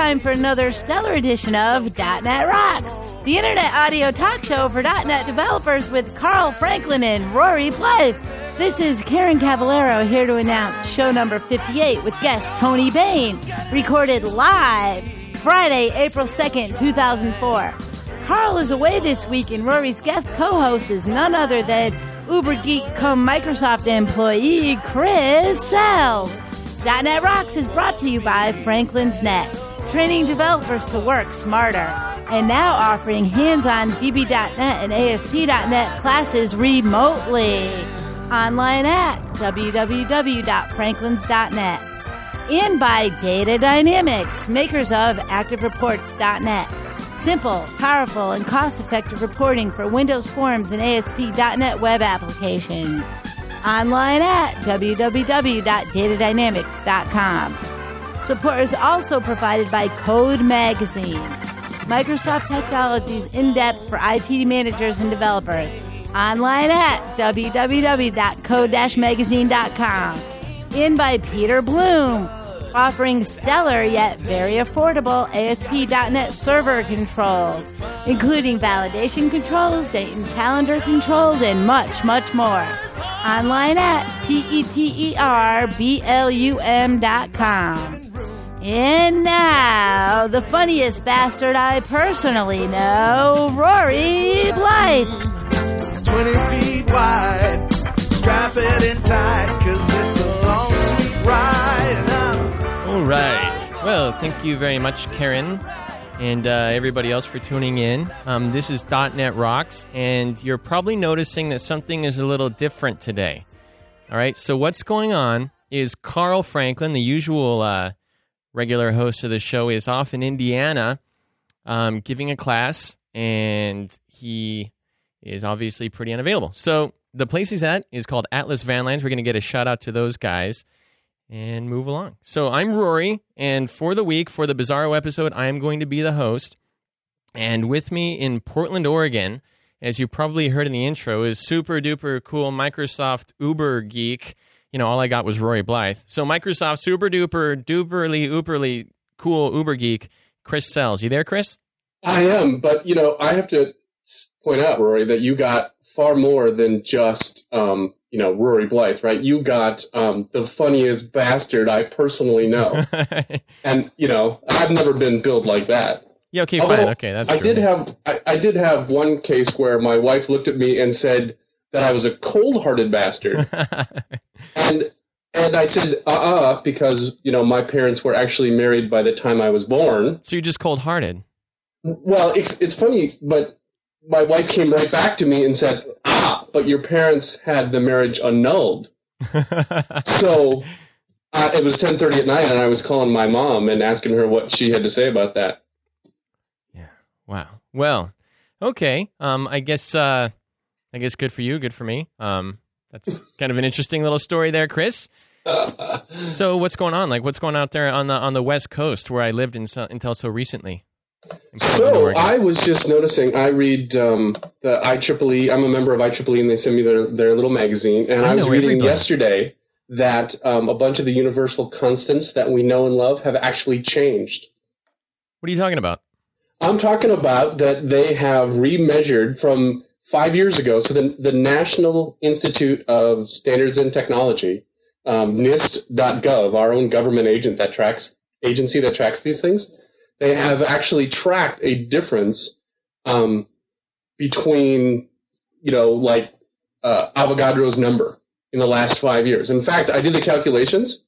time for another stellar edition of .NET Rocks, the internet audio talk show for .NET developers with Carl Franklin and Rory Blythe. This is Karen Cavallero here to announce show number 58 with guest Tony Bain, recorded live Friday, April 2nd, 2004. Carl is away this week, and Rory's guest co-host is none other than Uber Geek come Microsoft employee Chris Sells. .NET Rocks is brought to you by Franklin's Net, training developers to work smarter, and now offering hands-on VB.NET and ASP.NET classes remotely. Online at www.franklins.net. And by Data Dynamics, makers of ActiveReports.net. Simple, powerful, and cost-effective reporting for Windows Forms and ASP.NET web applications online at www.datadynamics.com. Support is also provided by Code Magazine, Microsoft Technologies in depth for IT managers and developers. Online at www.code-magazine.com. In by Peter Blum, offering stellar yet very affordable ASP.NET server controls, including validation controls, date and calendar controls, and much, much more online at P-E-T-E-R-B-L-U-M dot com. And now, the funniest bastard I personally know, Rory Blythe. 20 feet wide, strap it in tight, cause it's a long, sweet ride. All right. Well, thank you very much, Karen and uh, everybody else for tuning in. Um, this is .NET Rocks, and you're probably noticing that something is a little different today. All right, so what's going on is Carl Franklin, the usual uh, regular host of the show, is off in Indiana um, giving a class, and he is obviously pretty unavailable. So the place he's at is called Atlas Van Lines. We're going to get a shout out to those guys and move along. So I'm Rory, and for the week, for the Bizarro episode, I am going to be the host. And with me in Portland, Oregon, as you probably heard in the intro, is super duper cool Microsoft Uber geek. You know, all I got was Rory Blythe. So Microsoft super duper duperly uberly cool Uber geek, Chris Sells. You there, Chris? I am, but you know, I have to point out, Rory, that you got far more than just um, you know Rory Blythe, right? You got um, the funniest bastard I personally know, and you know I've never been billed like that. Yeah, okay, Although, fine, okay, that's. I true. did have I, I, did have one case where my wife looked at me and said that I was a cold-hearted bastard, and and I said uh uh-uh, uh because you know my parents were actually married by the time I was born. So you're just cold-hearted. Well, it's it's funny, but my wife came right back to me and said, "Ah, but your parents had the marriage annulled." so uh, it was ten thirty at night, and I was calling my mom and asking her what she had to say about that. Yeah. Wow. Well. Okay. Um. I guess. Uh. I guess good for you. Good for me. Um. That's kind of an interesting little story there, Chris. so what's going on? Like, what's going out there on the on the West Coast where I lived in, until so recently? So I was just noticing. I read um, the IEEE. I'm a member of IEEE, and they send me their their little magazine. And I, I was reading everybody. yesterday that um, a bunch of the universal constants that we know and love have actually changed. What are you talking about? I'm talking about that they have remeasured from five years ago. So the the National Institute of Standards and Technology, um, NIST.gov, our own government agent that tracks agency that tracks these things they have actually tracked a difference um, between, you know, like uh, Avogadro's number in the last five years. In fact, I did the calculations,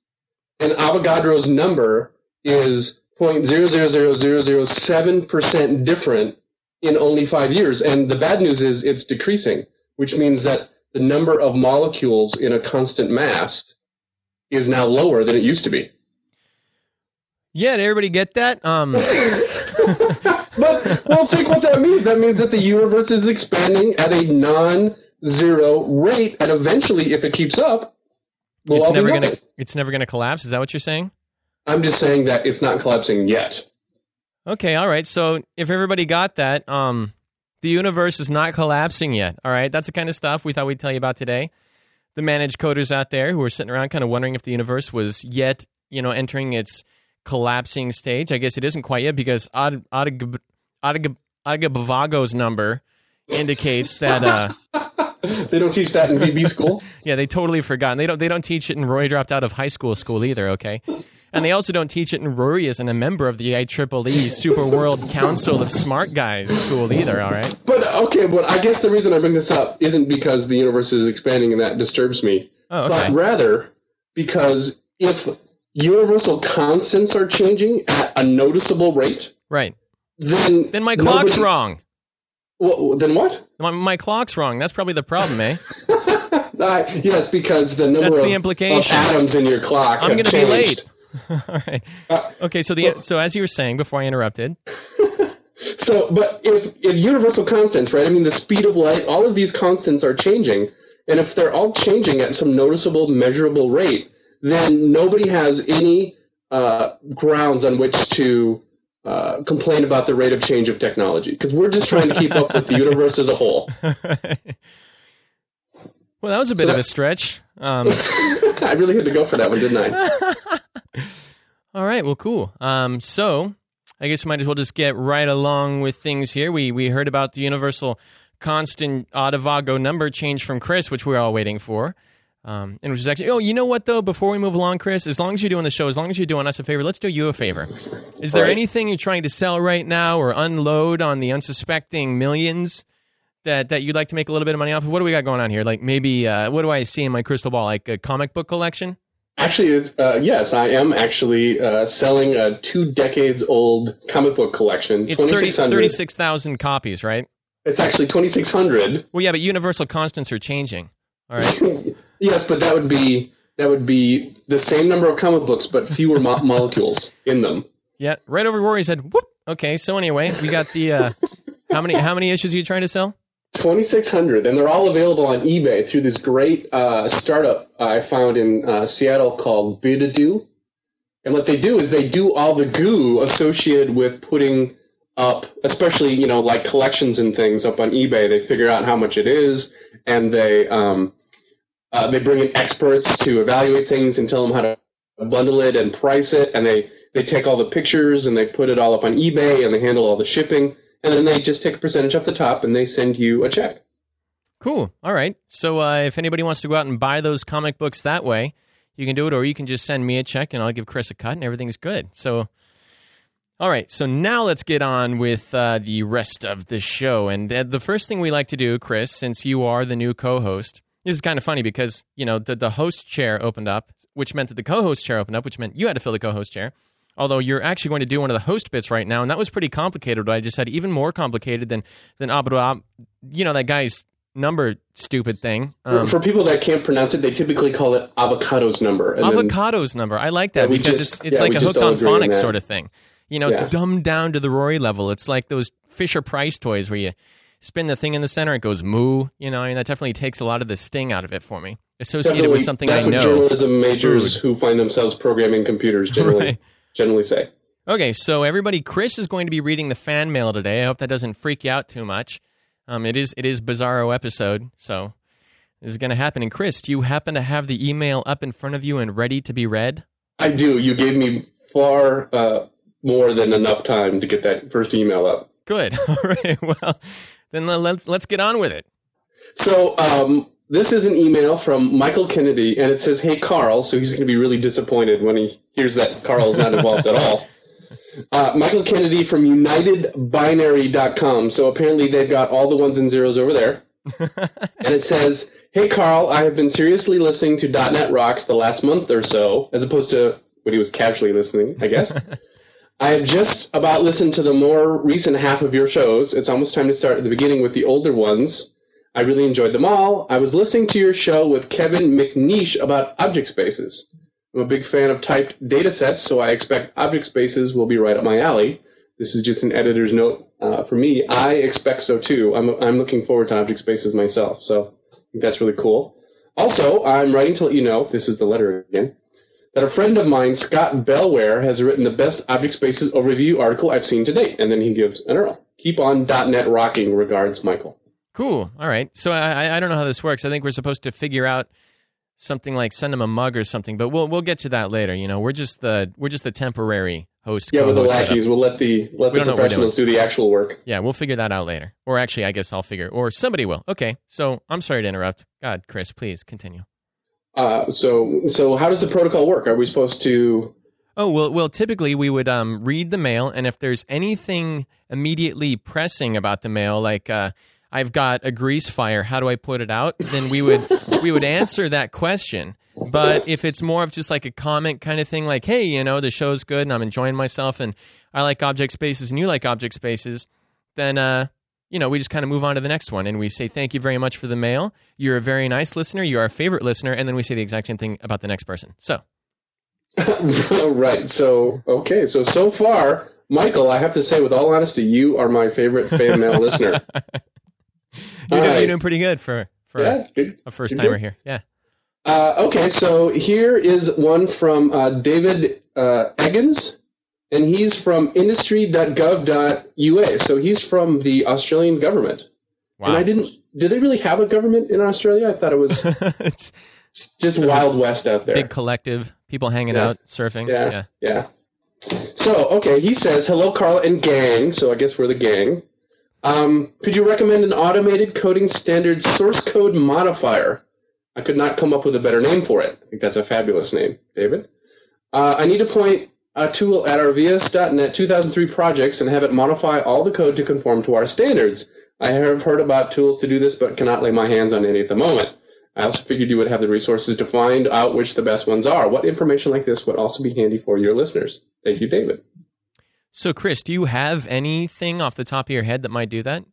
and Avogadro's number is 0.000007% different in only five years. And the bad news is it's decreasing, which means that the number of molecules in a constant mass is now lower than it used to be. Yeah, did everybody get that? Um. but well, think what that means. That means that the universe is expanding at a non-zero rate, and eventually, if it keeps up, we'll it's never gonna it's never gonna collapse. Is that what you're saying? I'm just saying that it's not collapsing yet. Okay, all right. So if everybody got that, um, the universe is not collapsing yet. All right, that's the kind of stuff we thought we'd tell you about today. the managed coders out there who are sitting around kind of wondering if the universe was yet, you know, entering its collapsing stage. I guess it isn't quite yet because Ad- Ad- Ad- Adagavago's number indicates that. Uh, they don't teach that in VB school. yeah, they totally forgot. And they don't. They don't teach it in Rory dropped out of high school school either. Okay, and they also don't teach it in Rory isn't a member of the IEEE Super World Council of Smart Guys school either. All right. But okay, but I guess the reason I bring this up isn't because the universe is expanding and that disturbs me, Oh, but rather because if universal constants are changing at a noticeable rate, Right. then Then my clock's nobody- wrong. Well, then what? My, my clock's wrong. That's probably the problem, eh? Uh, yes, because the number That's the of, implication. of atoms in your clock. I'm gonna be late. All right. Uh, Okay. So the so as you were saying before I interrupted, So, but if if universal constants, right? I mean, the speed of light, all of these constants are changing, and if they're all changing at some noticeable, measurable rate, then nobody has any uh, grounds on which to uh, complain about the rate of change of technology because we're just trying to keep up with the universe as a whole. well, that was a bit So of that- a stretch. Um, I really had to go for that one, didn't I? all right. Well, cool. Um, so I guess we might as well just get right along with things here. We we heard about the universal constant Adavago number change from Chris, which we're all waiting for. Um, and which is actually, oh, you know what though? Before we move along, Chris, as long as you're doing the show, as long as you're doing us a favor, let's do you a favor. Is there Right. anything you're trying to sell right now or unload on the unsuspecting millions that that you'd like to make a little bit of money off of? What do we got going on here? Like maybe, uh, what do I see in my crystal ball? Like a comic book collection? Actually, it's, uh, yes, I am actually uh, selling a two decades old comic book collection. It's 30 2600. 36,000 copies, right? It's actually 2600. Well, yeah, but universal constants are changing. All right. yes, but that would be that would be the same number of comic books, but fewer mo- molecules in them. Yeah, right over Rory's head. Whoop. Okay, so anyway, we got the uh, how many how many issues are you trying to sell? 2600, and they're all available on eBay through this great uh, startup I found in uh, Seattle called Bidadoo. And what they do is they do all the goo associated with putting up, especially you know like collections and things up on eBay. They figure out how much it is, and they um, uh, they bring in experts to evaluate things and tell them how to bundle it and price it, and they they take all the pictures and they put it all up on eBay and they handle all the shipping, and then they just take a percentage off the top and they send you a check. Cool. All right. So uh, if anybody wants to go out and buy those comic books that way, you can do it, or you can just send me a check and I'll give Chris a cut, and everything's good. So. All right, so now let's get on with uh, the rest of the show. And uh, the first thing we like to do, Chris, since you are the new co-host, this is kind of funny because you know the the host chair opened up, which meant that the co-host chair opened up, which meant you had to fill the co-host chair. Although you're actually going to do one of the host bits right now, and that was pretty complicated. But I just had even more complicated than than Abra, you know that guy's number stupid thing. Um, For people that can't pronounce it, they typically call it avocado's number. And then- avocado's number. I like that Yeah, because just- it's it's yeah, like a hooked on phonics sort of thing. You know, Yeah. it's dumbed down to the Rory level. It's like those Fisher Price toys where you spin the thing in the center, it goes moo. You know, and that definitely takes a lot of the sting out of it for me. Associated Definitely, with something that's I what know. journalism majors who find themselves programming computers generally Right. generally say. Okay, so everybody, Chris is going to be reading the fan mail today. I hope that doesn't freak you out too much. Um, it is it is Bizarro episode, so this is going to happen. And Chris, do you happen to have the email up in front of you and ready to be read? I do. You gave me far uh, more than enough time to get that first email up. Good. All right. Well, then let's let's get on with it. So um, this is an email from Michael Kennedy, and it says, "Hey Carl." So he's going to be really disappointed when he hears that Carl is not involved at all. Uh, Michael Kennedy from UnitedBinary.com. So apparently they've got all the ones and zeros over there. and it says, "Hey Carl, I have been seriously listening to .NET Rocks the last month or so, as opposed to what he was casually listening, I guess." I have just about listened to the more recent half of your shows. It's almost time to start at the beginning with the older ones. I really enjoyed them all. I was listening to your show with Kevin McNeish about object spaces. I'm a big fan of typed data sets, so I expect object spaces will be right up my alley. This is just an editor's note uh, for me. I expect so too. I'm, I'm looking forward to object spaces myself, so I think that's really cool. Also, I'm writing to let you know this is the letter again that a friend of mine, Scott Bellware, has written the best object spaces overview article I've seen to date. And then he gives an URL. Keep on .NET rocking. Regards, Michael. Cool. All right. So I I- don't know how this works. I think we're supposed to figure out something like send them a mug or something. But we'll we'll get to that later. You know, we're just the we're just the temporary host. Yeah, with the co-host setup. lackeys, we'll let the let We the don't know what we're professionals do the actual work. Yeah, we'll figure that out later. Or actually, I guess I'll figure, or somebody will. Okay, so I'm sorry to interrupt. God, Chris, please continue. Uh, so so how does the protocol work? Are we supposed to? Oh well, well. Typically, we would um, read the mail, and if there's anything immediately pressing about the mail, like uh, I've got a grease fire, how do I put it out? Then we would we would answer that question. But if it's more of just like a comment kind of thing, like hey, you know, the show's good, and I'm enjoying myself, and I like object spaces, and you like object spaces, then uh, you know, we just kind of move on to the next one, and we say thank you very much for the mail. You're a very nice listener. You're our favorite listener, and then we say the exact same thing about the next person. So. right. So okay. So so far, Michael, I have to say, with all honesty, you are my favorite fan mail listener. You're, doing, Alright. you're doing pretty good for for Yeah. good. a first timer here. Yeah. Uh, okay, so here is one from uh, David uh, Eggins, and he's from industry.gov.au. So he's from the Australian government. Wow. And I didn't. Do they really have a government in Australia? I thought it was it's just Wild West out there. big collective, people hanging Yeah. out, surfing. Yeah. Yeah. So, okay, he says, Hello, Carl and gang. So I guess we're the gang. Um, could you recommend an automated coding standard source code modifier? I could not come up with a better name for it. I think that's a fabulous name, David. Uh, I need to point a tool at our VS.NET 2003 projects and have it modify all the code to conform to our standards. I have heard about tools to do this, but cannot lay my hands on any at the moment. I also figured you would have the resources to find out which the best ones are. What information like this would also be handy for your listeners? Thank you, David. So, Chris, do you have anything off the top of your head that might do that?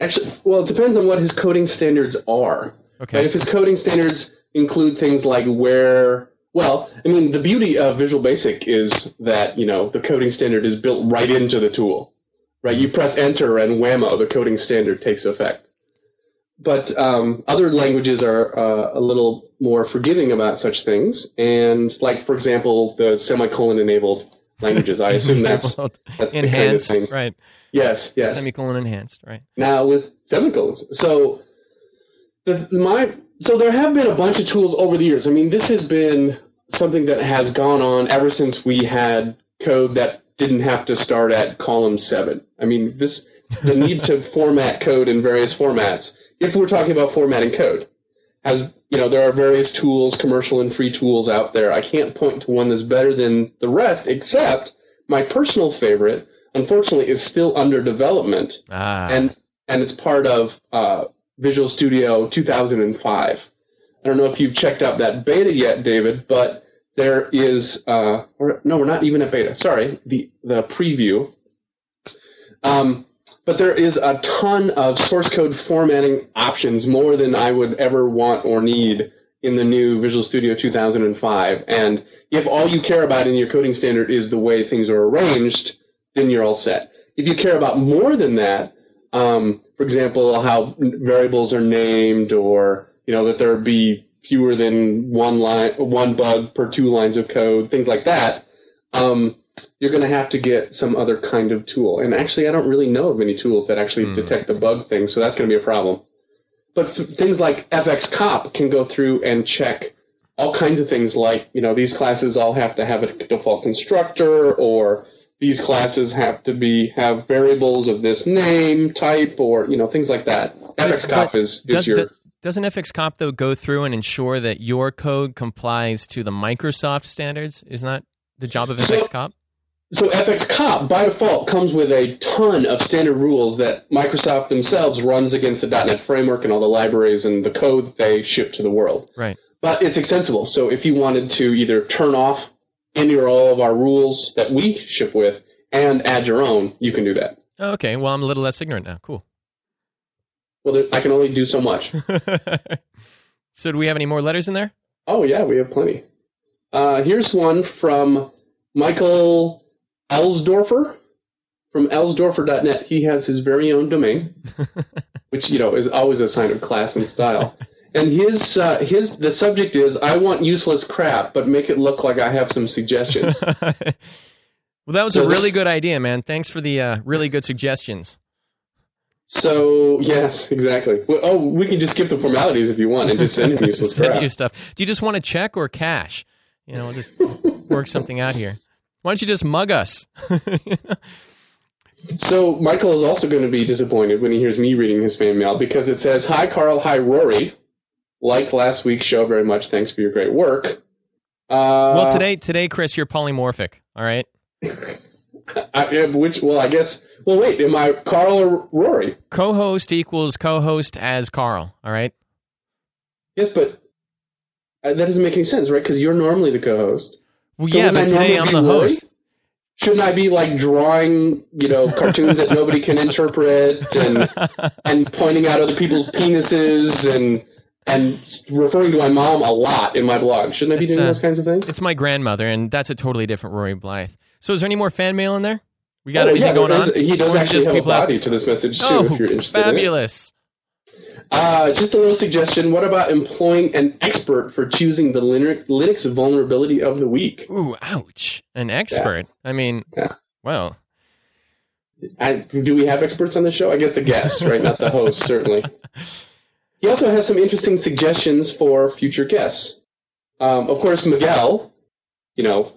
Actually, well, it depends on what his coding standards are. Okay. Right? If his coding standards include things like where, well, I mean, the beauty of Visual Basic is that, you know, the coding standard is built right into the tool. Right? You press enter and whammo, the coding standard takes effect. But um, other languages are uh, a little more forgiving about such things. And, like, for example, the semicolon enabled languages. I assume that's, that's the kind of enhanced, thing. right? Yes, yes Semicolon enhanced, right? now with semicolons. So the my so there have been a bunch of tools over the years. I mean, this has been something that has gone on ever since we had code that didn't have to start at column seven. I mean, this the need to format code in various formats. If we're talking about formatting code, has you know there are various tools, commercial and free tools out there. I can't point to one that's better than the rest, except my personal favorite, unfortunately, is still under development Ah, and and it's part of uh, Visual Studio 2005. I don't know if you've checked out that beta yet, David, but there is uh, or, no, we're not even at beta. Sorry, the the preview. Um, but there is a ton of source code formatting options, more than I would ever want or need in the new Visual Studio 2005. And if all you care about in your coding standard is the way things are arranged, then you're all set. If you care about more than that, um, for example, how variables are named, or you know that there be fewer than one line, one bug per two lines of code, things like that. Um, you're going to have to get some other kind of tool. And actually, I don't really know of many tools that actually Hmm. detect the bug thing, so that's going to be a problem. But f- things like FXCop can go through and check all kinds of things like, you know, these classes all have to have a default constructor or these classes have to be have variables of this name, type, or, you know, things like that. FXCop is, is does, your... do- doesn't FX FXCop though go through and ensure that your code complies to the Microsoft standards? Isn't that the job of So- FXCop? So FXCop by default comes with a ton of standard rules that Microsoft themselves runs against the .NET framework and all the libraries and the code that they ship to the world. Right. But it's extensible. So if you wanted to either turn off any or all of our rules that we ship with and add your own, you can do that. Okay. Well, I'm a little less ignorant now. Cool. Well, I can only do so much. so, do we have any more letters in there? Oh yeah, we have plenty. Uh, here's one from Michael Elsdorfer from Elsdorfer.net. He has his very own domain, which you know is always a sign of class and style. And his uh, his the subject is I want useless crap, but make it look like I have some suggestions. well, that was So a really this- good idea, man. Thanks for the uh, really good suggestions. So yes, exactly. Well, oh, we can just skip the formalities if you want and just send him useless Send crap. you stuff. Do you just want a check or cash? You know, we'll just work something out here. Why don't you just mug us? So Michael is also going to be disappointed when he hears me reading his fan mail because it says, "Hi Carl, hi Rory. Like last week's show very much. Thanks for your great work." Uh, well, today, today, Chris, you're polymorphic. All right. I, which well, I guess. Well, wait, am I Carl or Rory? Co-host equals co-host as Carl. All right. Yes, but uh, that doesn't make any sense, right? Because you're normally the co-host. Well, So yeah, but I today I'm the Rory? host. Shouldn't I be like drawing, you know, cartoons that nobody can interpret and and pointing out other people's penises and and referring to my mom a lot in my blog? Shouldn't I be It's, doing uh, those kinds of things? It's my grandmother, and that's a totally different Rory Blythe. So, is there any more fan mail in there? We got anything yeah, going on? He does Or actually have a body asking- to this message too, Oh, if you're interested. in it. fabulous! Uh, just a little suggestion. What about employing an expert for choosing the Linux, vulnerability of the week? Ooh, ouch! An expert. I mean, Yeah. well, I, do we have experts on the show? I guess the guests, right? Not the host, certainly. He also has some interesting suggestions for future guests. Um, of course, Miguel, you know,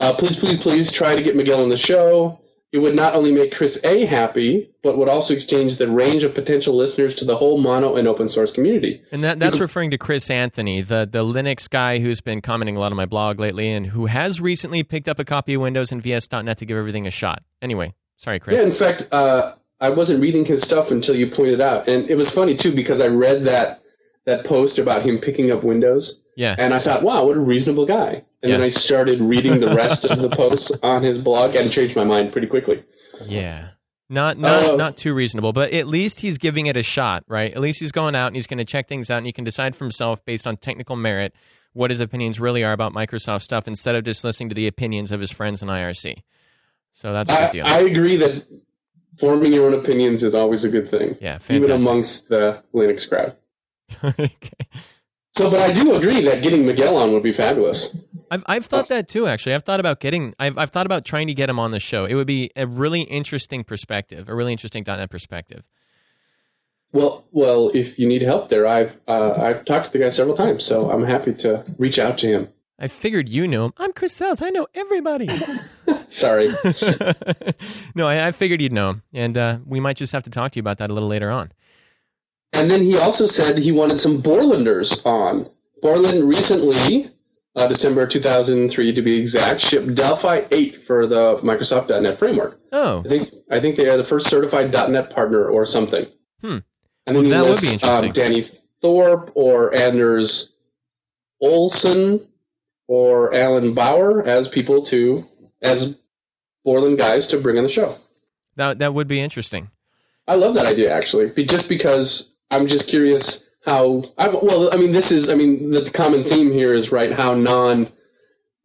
uh, please, please, please try to get Miguel on the show. It would not only make Chris A happy, but would also exchange the range of potential listeners to the whole mono and open source community. and that that's referring to Chris Anthony, the the Linux guy who's been commenting a lot on my blog lately, and who has recently picked up a copy of Windows and VS.NET to give everything a shot. Anyway, sorry, Chris. Yeah, in fact, uh, I wasn't reading his stuff until you pointed out, and it was funny too because I read that that post about him picking up Windows, Yeah. and I thought, wow, what a reasonable guy. And then I started reading the rest of the posts on his blog and changed my mind pretty quickly. Yeah. Not not Uh, not too reasonable, but at least he's giving it a shot, right? At least he's going out and he's going to check things out and he can decide for himself based on technical merit what his opinions really are about Microsoft stuff instead of just listening to the opinions of his friends in IRC. So that's a good I, deal. I agree that forming your own opinions is always a good thing, yeah, even amongst the Linux crowd. okay. So, but I do agree that getting Miguel on would be fabulous. I've I've thought that too. Actually, I've thought about getting. I've I've thought about trying to get him on the show. It would be a really interesting perspective, a really interesting .NET perspective. Well, well, if you need help there, I've uh, I've talked to the guy several times, so I'm happy to reach out to him. I figured you knew him. I'm Chris Sells. I know everybody. Sorry. no, I, I figured you'd know him, and uh, we might just have to talk to you about that a little later on. And then he also said he wanted some Borlanders on. Borland recently, uh, December 2003 to be exact, shipped Delphi 8 for the Microsoft .NET framework. Oh, I think I think they are the first certified .NET partner or something. Hmm. And Well, then he that would lists be interesting. um, Danny Thorpe or Anders Ohlsson or Allen Bauer as people to as Borland guys to bring on the show. that that would be interesting. I love that idea actually, just because I'm just curious how. I, well, I mean, this is. I mean, the common theme here is right how non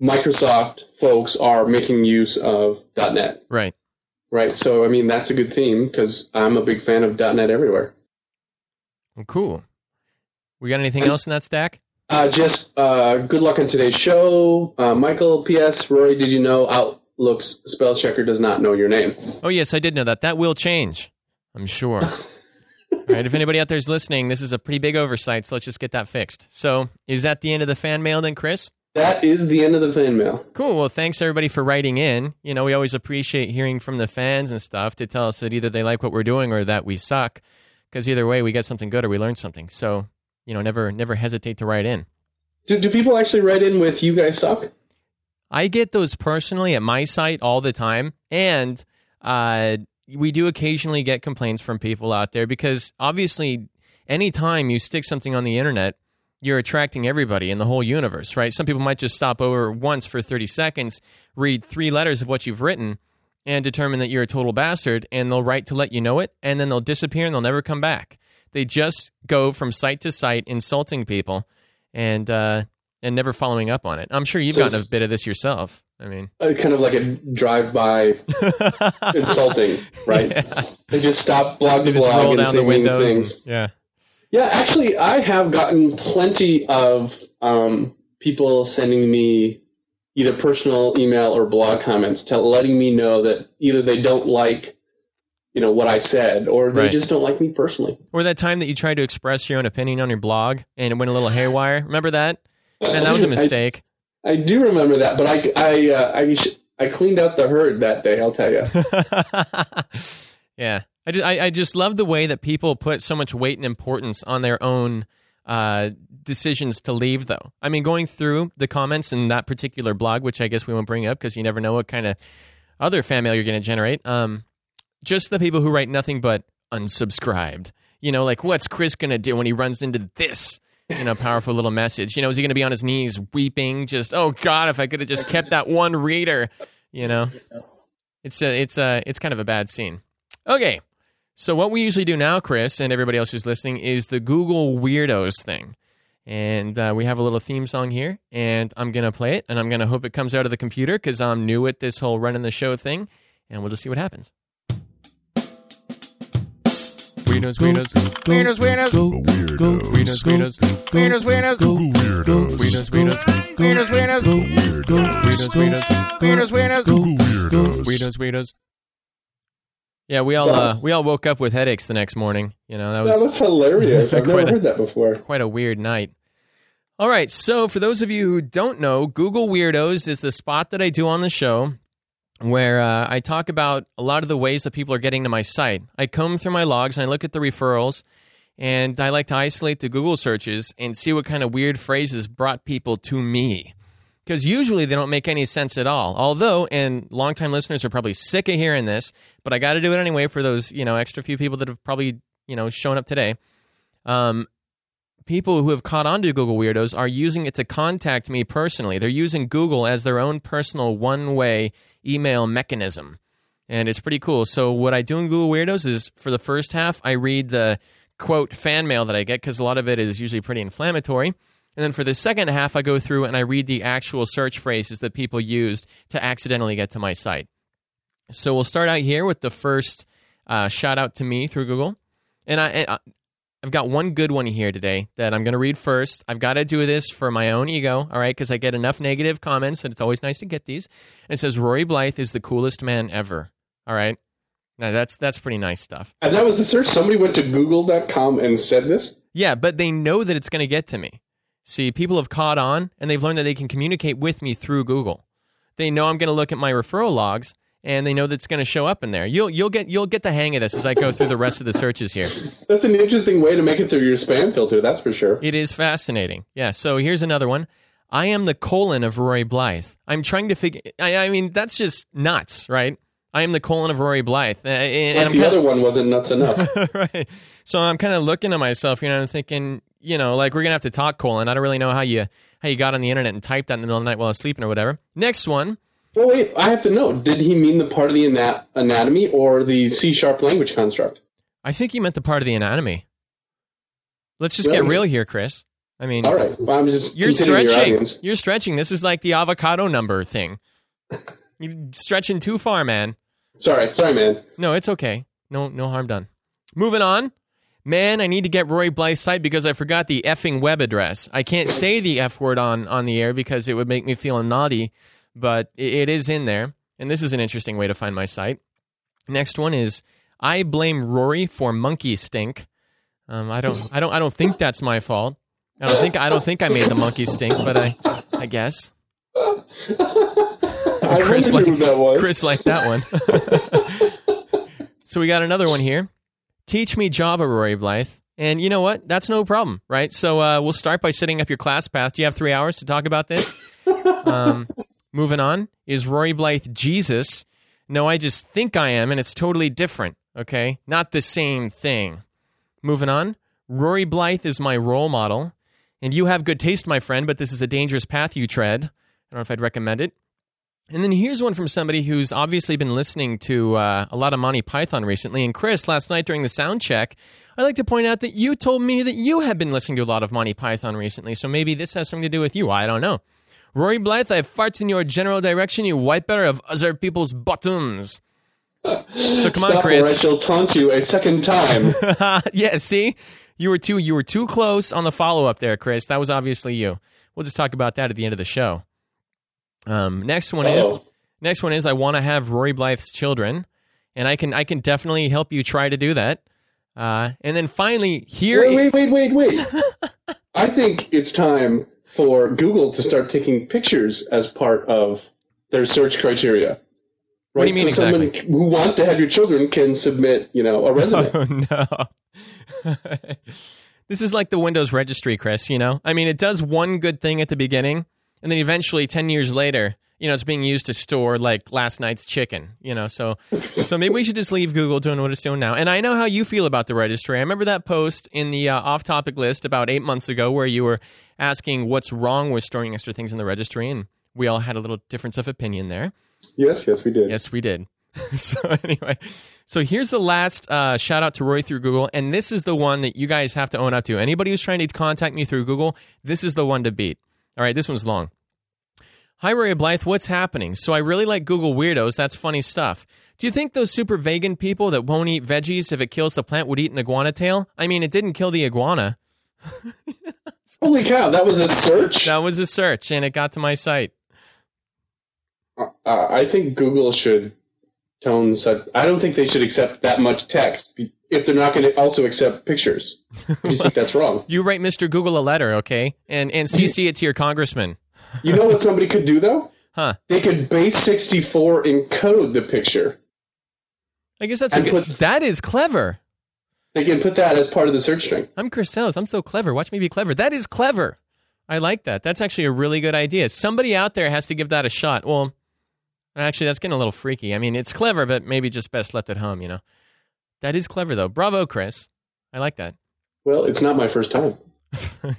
Microsoft folks are making use of .NET, Right. right? So, I mean, that's a good theme because I'm a big fan of .NET everywhere. Well, cool. We got anything And- else in that stack? Uh, just uh, good luck on today's show, uh, Michael. P.S. Rory, did you know Outlook's spell checker does not know your name? Oh, yes, I did know that. That will change, I'm sure. All right, if anybody out there is listening, this is a pretty big oversight, so let's just get that fixed. So, is that the end of the fan mail then, Chris? That is the end of the fan mail. Cool. Well, thanks everybody for writing in. You know, we always appreciate hearing from the fans and stuff to tell us that either they like what we're doing or that we suck. Because either way, we get something good or we learn something. So, you know, never never hesitate to write in. Do, do people actually write in with "You guys suck"? I get those personally at my site all the time, and uh, we do occasionally get complaints from people out there because obviously, anytime you stick something on the internet, you're attracting everybody in the whole universe, right? Some people might just stop over once for 30 seconds, read three letters of what you've written, and determine that you're a total bastard, and they'll write to let you know it, and then they'll disappear and they'll never come back. They just go from site to site insulting people and uh, and never following up on it. I'm sure you've So gotten a bit of this yourself. I mean, Uh, kind of like a drive-by insulting, right? Yeah. They just stop blog to blog and say mean windows. and- things. yeah. Yeah, actually, I have gotten plenty of um, people sending me either personal email or blog comments, tell, letting me know that either they don't like you know what I said, or they Right. just don't like me personally. Or that time that you tried to express your own opinion on your blog and it went a little haywire. Remember that? Man, that was a mistake. I, do remember that, but I I uh, I, sh- I cleaned out the herd that day. I'll tell you. yeah, I just, I, I just love the way that people put so much weight and importance on their own uh, decisions to leave. Though, I mean, going through the comments in that particular blog, which I guess we won't bring up because you never know what kind of other fan mail you're going to generate. Um, just the people who write nothing but unsubscribed. You know, like what's Chris going to do when he runs into this? You know, powerful little message. You know, is he going to be on his knees weeping? Just, oh God, if I could have just kept that one reader. You know, it's a, it's a, it's kind of a bad scene. Okay, so what we usually do now, Chris, and everybody else who's listening, is the Google Weirdos thing. And uh, we have a little theme song here, and I'm to play it, and I'm to hope it comes out of the computer because I'm new at this whole running the show thing, and we'll just see what happens. Weirdos, weirdos, weirdos, weirdos, Weirdos. weirdos, weirdos, weirdos, weirdos, Google weirdos. weirdos, weirdos, weirdos, weirdos, Go weirdos. weirdos, weirdos, weirdos, weirdos, weirdos. weirdos, weirdos. Yeah, we all uh, we all woke up with headaches the next morning. You know that That was was hilarious. I've Quite never a- heard that before. quite a weird night. All right, so for those of you who don't know, Google Weirdos is the spot that I do on the show where uh, I talk about a lot of the ways that people are getting to my site. I comb through my logs and I look at the referrals, and I like to isolate the Google searches and see what kind of weird phrases brought people to me. Because usually they don't make any sense at all. Although, and longtime listeners are probably sick of hearing this, but I got to do it anyway for those you know extra few people that have probably you know shown up today. Um, people who have caught on to Google Weirdos are using it to contact me personally. They're using Google as their own personal one way email mechanism. And it's pretty cool. So, what I do in Google Weirdos is for the first half, I read the quote fan mail that I get because a lot of it is usually pretty inflammatory. And then for the second half, I go through and I read the actual search phrases that people used to accidentally get to my site. So, we'll start out here with the first uh, shout out to me through Google. And I, and I I've got one good one here today that I'm going to read first. I've got to do this for my own ego, all right, because I get enough negative comments and it's always nice to get these. And it says Rory Blythe is the coolest man ever. All right. Now that's that's pretty nice stuff. And that was the search. Somebody went to google.com and said this. Yeah, but they know that it's going to get to me. See, people have caught on and they've learned that they can communicate with me through Google. They know I'm going to look at my referral logs and they know that's going to show up in there. You'll you'll get you'll get the hang of this as I go through the rest of the searches here. That's an interesting way to make it through your spam filter. That's for sure. It is fascinating. Yeah. So here's another one. I am the colon of Rory Blythe. I'm trying to figure. I, I mean, that's just nuts, right? I am the colon of Rory Blythe, and, and the kinda, other one wasn't nuts enough. right. So I'm kind of looking at myself, you know, and thinking, you know, like we're gonna have to talk colon. I don't really know how you how you got on the internet and typed that in the middle of the night while I was sleeping or whatever. Next one. Well, wait. I have to know. Did he mean the part of the ana- anatomy or the C sharp language construct? I think he meant the part of the anatomy. Let's just get real here, Chris. I mean, All right. Well, I'm just You're considering your stretching. You're stretching. This is like the avocado number thing. You're stretching too far, man. Sorry. Sorry, man. No, it's okay. No, no harm done. Moving on. Man, I need to get Roy Blythe's site because I forgot the effing web address. I can't say the F word on, on the air because it would make me feel naughty, but it, is in there. And this is an interesting way to find my site. Next one is I blame Rory for monkey stink. Um, I don't, I don't, I don't think that's my fault. I don't think, I don't think I made the monkey stink, but I, I guess. I Chris like- that was. Chris liked that one. so we got another one here. Teach me Java, Rory Blythe. And you know what? That's no problem, right? So uh, we'll start by setting up your class path. Do you have three hours to talk about this? um, moving on. Is Rory Blythe Jesus? No, I just think I am, and it's totally different, okay? Not the same thing. Moving on. Rory Blythe is my role model. And you have good taste, my friend, but this is a dangerous path you tread. I don't know if I'd recommend it. And then here's one from somebody who's obviously been listening to uh, a lot of Monty Python recently. And Chris, last night during the sound check, I'd like to point out that you told me that you have been listening to a lot of Monty Python recently. So maybe this has something to do with you. I don't know. Rory Blythe, I fart in your general direction, you wiper of other people's bottoms. So come on, Stop or I shall taunt you a second time. yeah, see, you were too you were too close on the follow up there, Chris. That was obviously you. We'll just talk about that at the end of the show. Um, next one is Uh-oh. next one is I want to have Rory Blythe's children, and I can I can definitely help you try to do that. Uh, and then finally, here Wait, wait, wait, wait, wait. I think it's time for Google to start taking pictures as part of their search criteria. What do you mean so someone who wants to have your children can submit, you know, a oh, resume. Oh no. this is like the Windows registry, Chris, you know? I mean, it does one good thing at the beginning, and then eventually 10 years later, you know, it's being used to store like last night's chicken, you know. So so maybe we should just leave Google doing what it's doing now. And I know how you feel about the registry. I remember that post in the uh, off-topic list about 8 months ago where you were asking what's wrong with storing extra things in the registry and we all had a little difference of opinion there. yes, yes, we did. Yes, we did. so anyway, so here's the last uh, shout out to Roy through Google, and this is the one that you guys have to own up to. Anybody who's trying to contact me through Google, this is the one to beat. All right, this one's long. Hi, Roy Blythe. What's happening? So I really like Google weirdos. That's funny stuff. Do you think those super vegan people that won't eat veggies if it kills the plant would eat an iguana tail? I mean, it didn't kill the iguana. Holy cow, that was a search. That was a search, and it got to my site. Uh, I think Google should tone such. I don't think they should accept that much text if they're not going to also accept pictures. I just think that's wrong. You write Mr. Google a letter, okay, and and CC it to your congressman. You know what somebody could do though? Huh. They could base 64 encode the picture. I guess that's a good, put- that is clever. They can put that as part of the search string. I'm Chris Sells. I'm so clever. Watch me be clever. That is clever. I like that. That's actually a really good idea. Somebody out there has to give that a shot. Well, actually, that's getting a little freaky. I mean, it's clever, but maybe just best left at home, you know? That is clever, though. Bravo, Chris. I like that. Well, it's not my first time.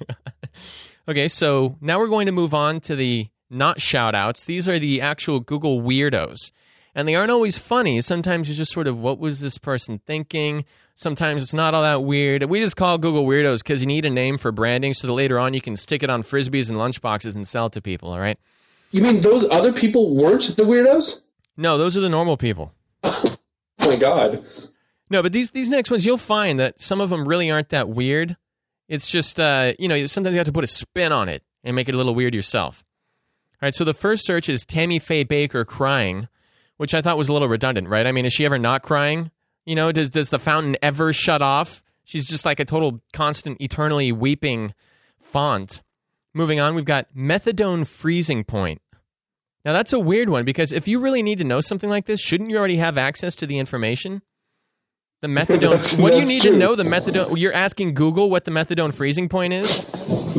okay, so now we're going to move on to the not shout outs. These are the actual Google weirdos. And they aren't always funny. Sometimes you're just sort of, what was this person thinking? Sometimes it's not all that weird. We just call Google weirdos because you need a name for branding so that later on you can stick it on frisbees and lunchboxes and sell it to people, all right? You mean those other people weren't the weirdos? No, those are the normal people. Oh my god. No, but these these next ones you'll find that some of them really aren't that weird. It's just uh, you know sometimes you have to put a spin on it and make it a little weird yourself. All right, so the first search is Tammy Faye Bakker crying, which I thought was a little redundant, right? I mean, is she ever not crying? You know, does does the fountain ever shut off? She's just like a total constant, eternally weeping font. Moving on, we've got methadone freezing point. Now that's a weird one because if you really need to know something like this, shouldn't you already have access to the information? The methadone. That's- what do you need true. to know the methadone? You're asking Google what the methadone freezing point is.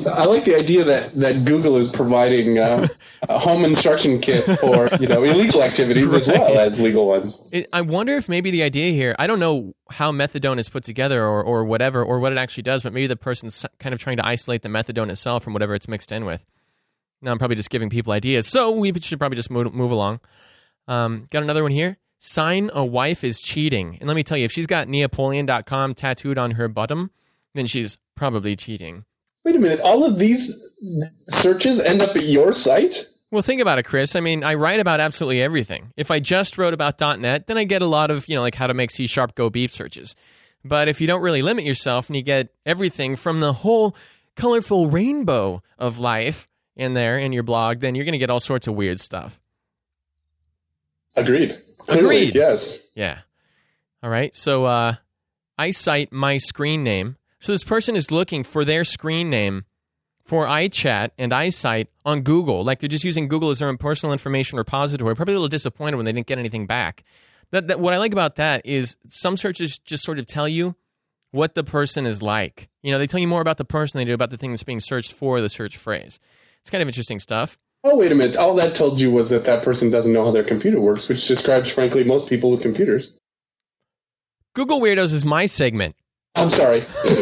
I like the idea that, that Google is providing uh, a home instruction kit for you know illegal activities as well as legal ones. It, I wonder if maybe the idea here. I don't know how methadone is put together or or whatever or what it actually does, but maybe the person's kind of trying to isolate the methadone itself from whatever it's mixed in with. Now I'm probably just giving people ideas, so we should probably just move, move along. Um, got another one here. Sign a wife is cheating. And let me tell you, if she's got Neapoleon.com tattooed on her bottom, then she's probably cheating. Wait a minute, all of these searches end up at your site? Well, think about it, Chris. I mean, I write about absolutely everything. If I just wrote about .NET, then I get a lot of, you know, like how to make C Sharp Go Beep searches. But if you don't really limit yourself and you get everything from the whole colorful rainbow of life in there in your blog, then you're going to get all sorts of weird stuff. Agreed. Clearly, Agreed. Yes. Yeah. All right. So uh, I cite my screen name. So this person is looking for their screen name for iChat and iCite on Google. Like they're just using Google as their own personal information repository. Probably a little disappointed when they didn't get anything back. That, that what I like about that is some searches just sort of tell you what the person is like. You know, they tell you more about the person than they do about the thing that's being searched for the search phrase. It's kind of interesting stuff. Oh, wait a minute. All that told you was that that person doesn't know how their computer works, which describes, frankly, most people with computers. Google Weirdos is my segment. I'm sorry. too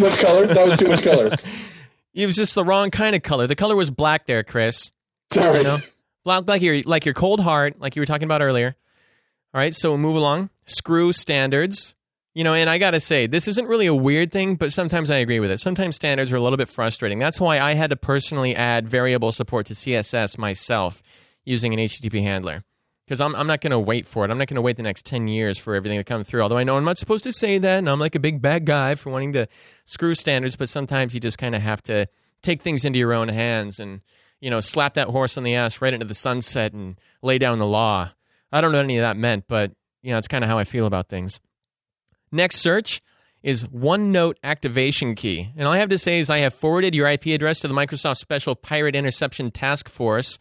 much color? That was too much color. It was just the wrong kind of color. The color was black there, Chris. Sorry. You know, black, like your like your cold heart, like you were talking about earlier. All right, so we'll move along. Screw standards. You know, and I gotta say, this isn't really a weird thing, but sometimes I agree with it. Sometimes standards are a little bit frustrating. That's why I had to personally add variable support to CSS myself using an HTTP handler. Because I'm, I'm not going to wait for it. I'm not going to wait the next 10 years for everything to come through. Although I know I'm not supposed to say that, and I'm like a big bad guy for wanting to screw standards, but sometimes you just kind of have to take things into your own hands and, you know, slap that horse on the ass right into the sunset and lay down the law. I don't know what any of that meant, but you know, it's kind of how I feel about things. Next search is OneNote activation key. And all I have to say is I have forwarded your IP address to the Microsoft Special Pirate Interception Task Force.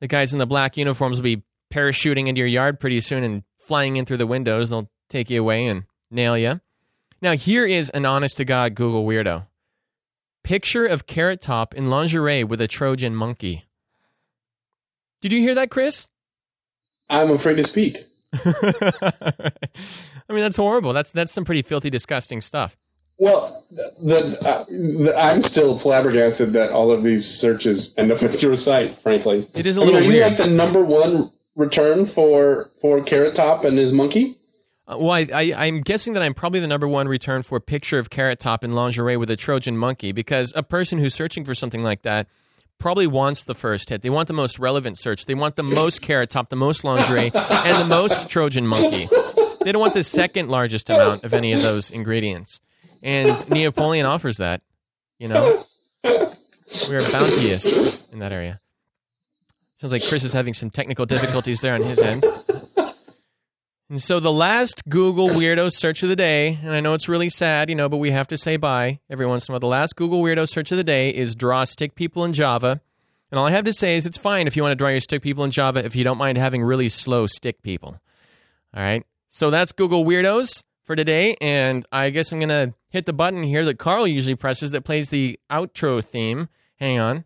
The guys in the black uniforms will be parachuting into your yard pretty soon and flying in through the windows. They'll take you away and nail you. Now, here is an honest to God Google weirdo. Picture of Carrot Top in lingerie with a Trojan monkey. Did you hear that, Chris? I'm afraid to speak. I mean, that's horrible. That's that's some pretty filthy, disgusting stuff. Well, the, uh, the I'm still flabbergasted that all of these searches end up at your site. Frankly, It is a I mean, little are you like the number one return for for Carrot Top and his monkey? Uh, well, I, I, I'm guessing that I'm probably the number one return for picture of Carrot Top in lingerie with a Trojan monkey because a person who's searching for something like that probably wants the first hit. They want the most relevant search. They want the most Carrot Top, the most lingerie, and the most Trojan monkey. They don't want the second largest amount of any of those ingredients. And Neapolitan offers that. You know, we are bounteous in that area. Sounds like Chris is having some technical difficulties there on his end. And so the last Google weirdo search of the day, and I know it's really sad, you know, but we have to say bye every once in a while. The last Google weirdo search of the day is draw stick people in Java. And all I have to say is it's fine if you want to draw your stick people in Java if you don't mind having really slow stick people. All right. So that's Google weirdos for today, and I guess I'm gonna hit the button here that Carl usually presses that plays the outro theme. Hang on.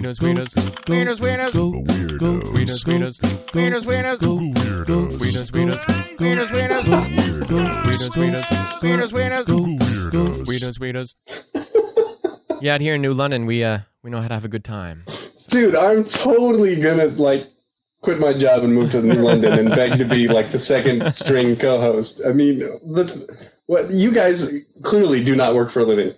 Weirdos, weirdos, Weirdos, weirdos. Weirdos. weirdos, weirdos, Weirdos, weirdos. Weirdos. weirdos, weirdos, Weirdos, weirdos. weirdos, weirdos. Weirdos, weirdos. Weirdos, weirdos. yeah, out here in New London, we uh we know how to have a good time. Dude, I'm totally gonna like quit my job and move to New London and beg to be like the second string co-host. I mean, that's, what you guys clearly do not work for a living.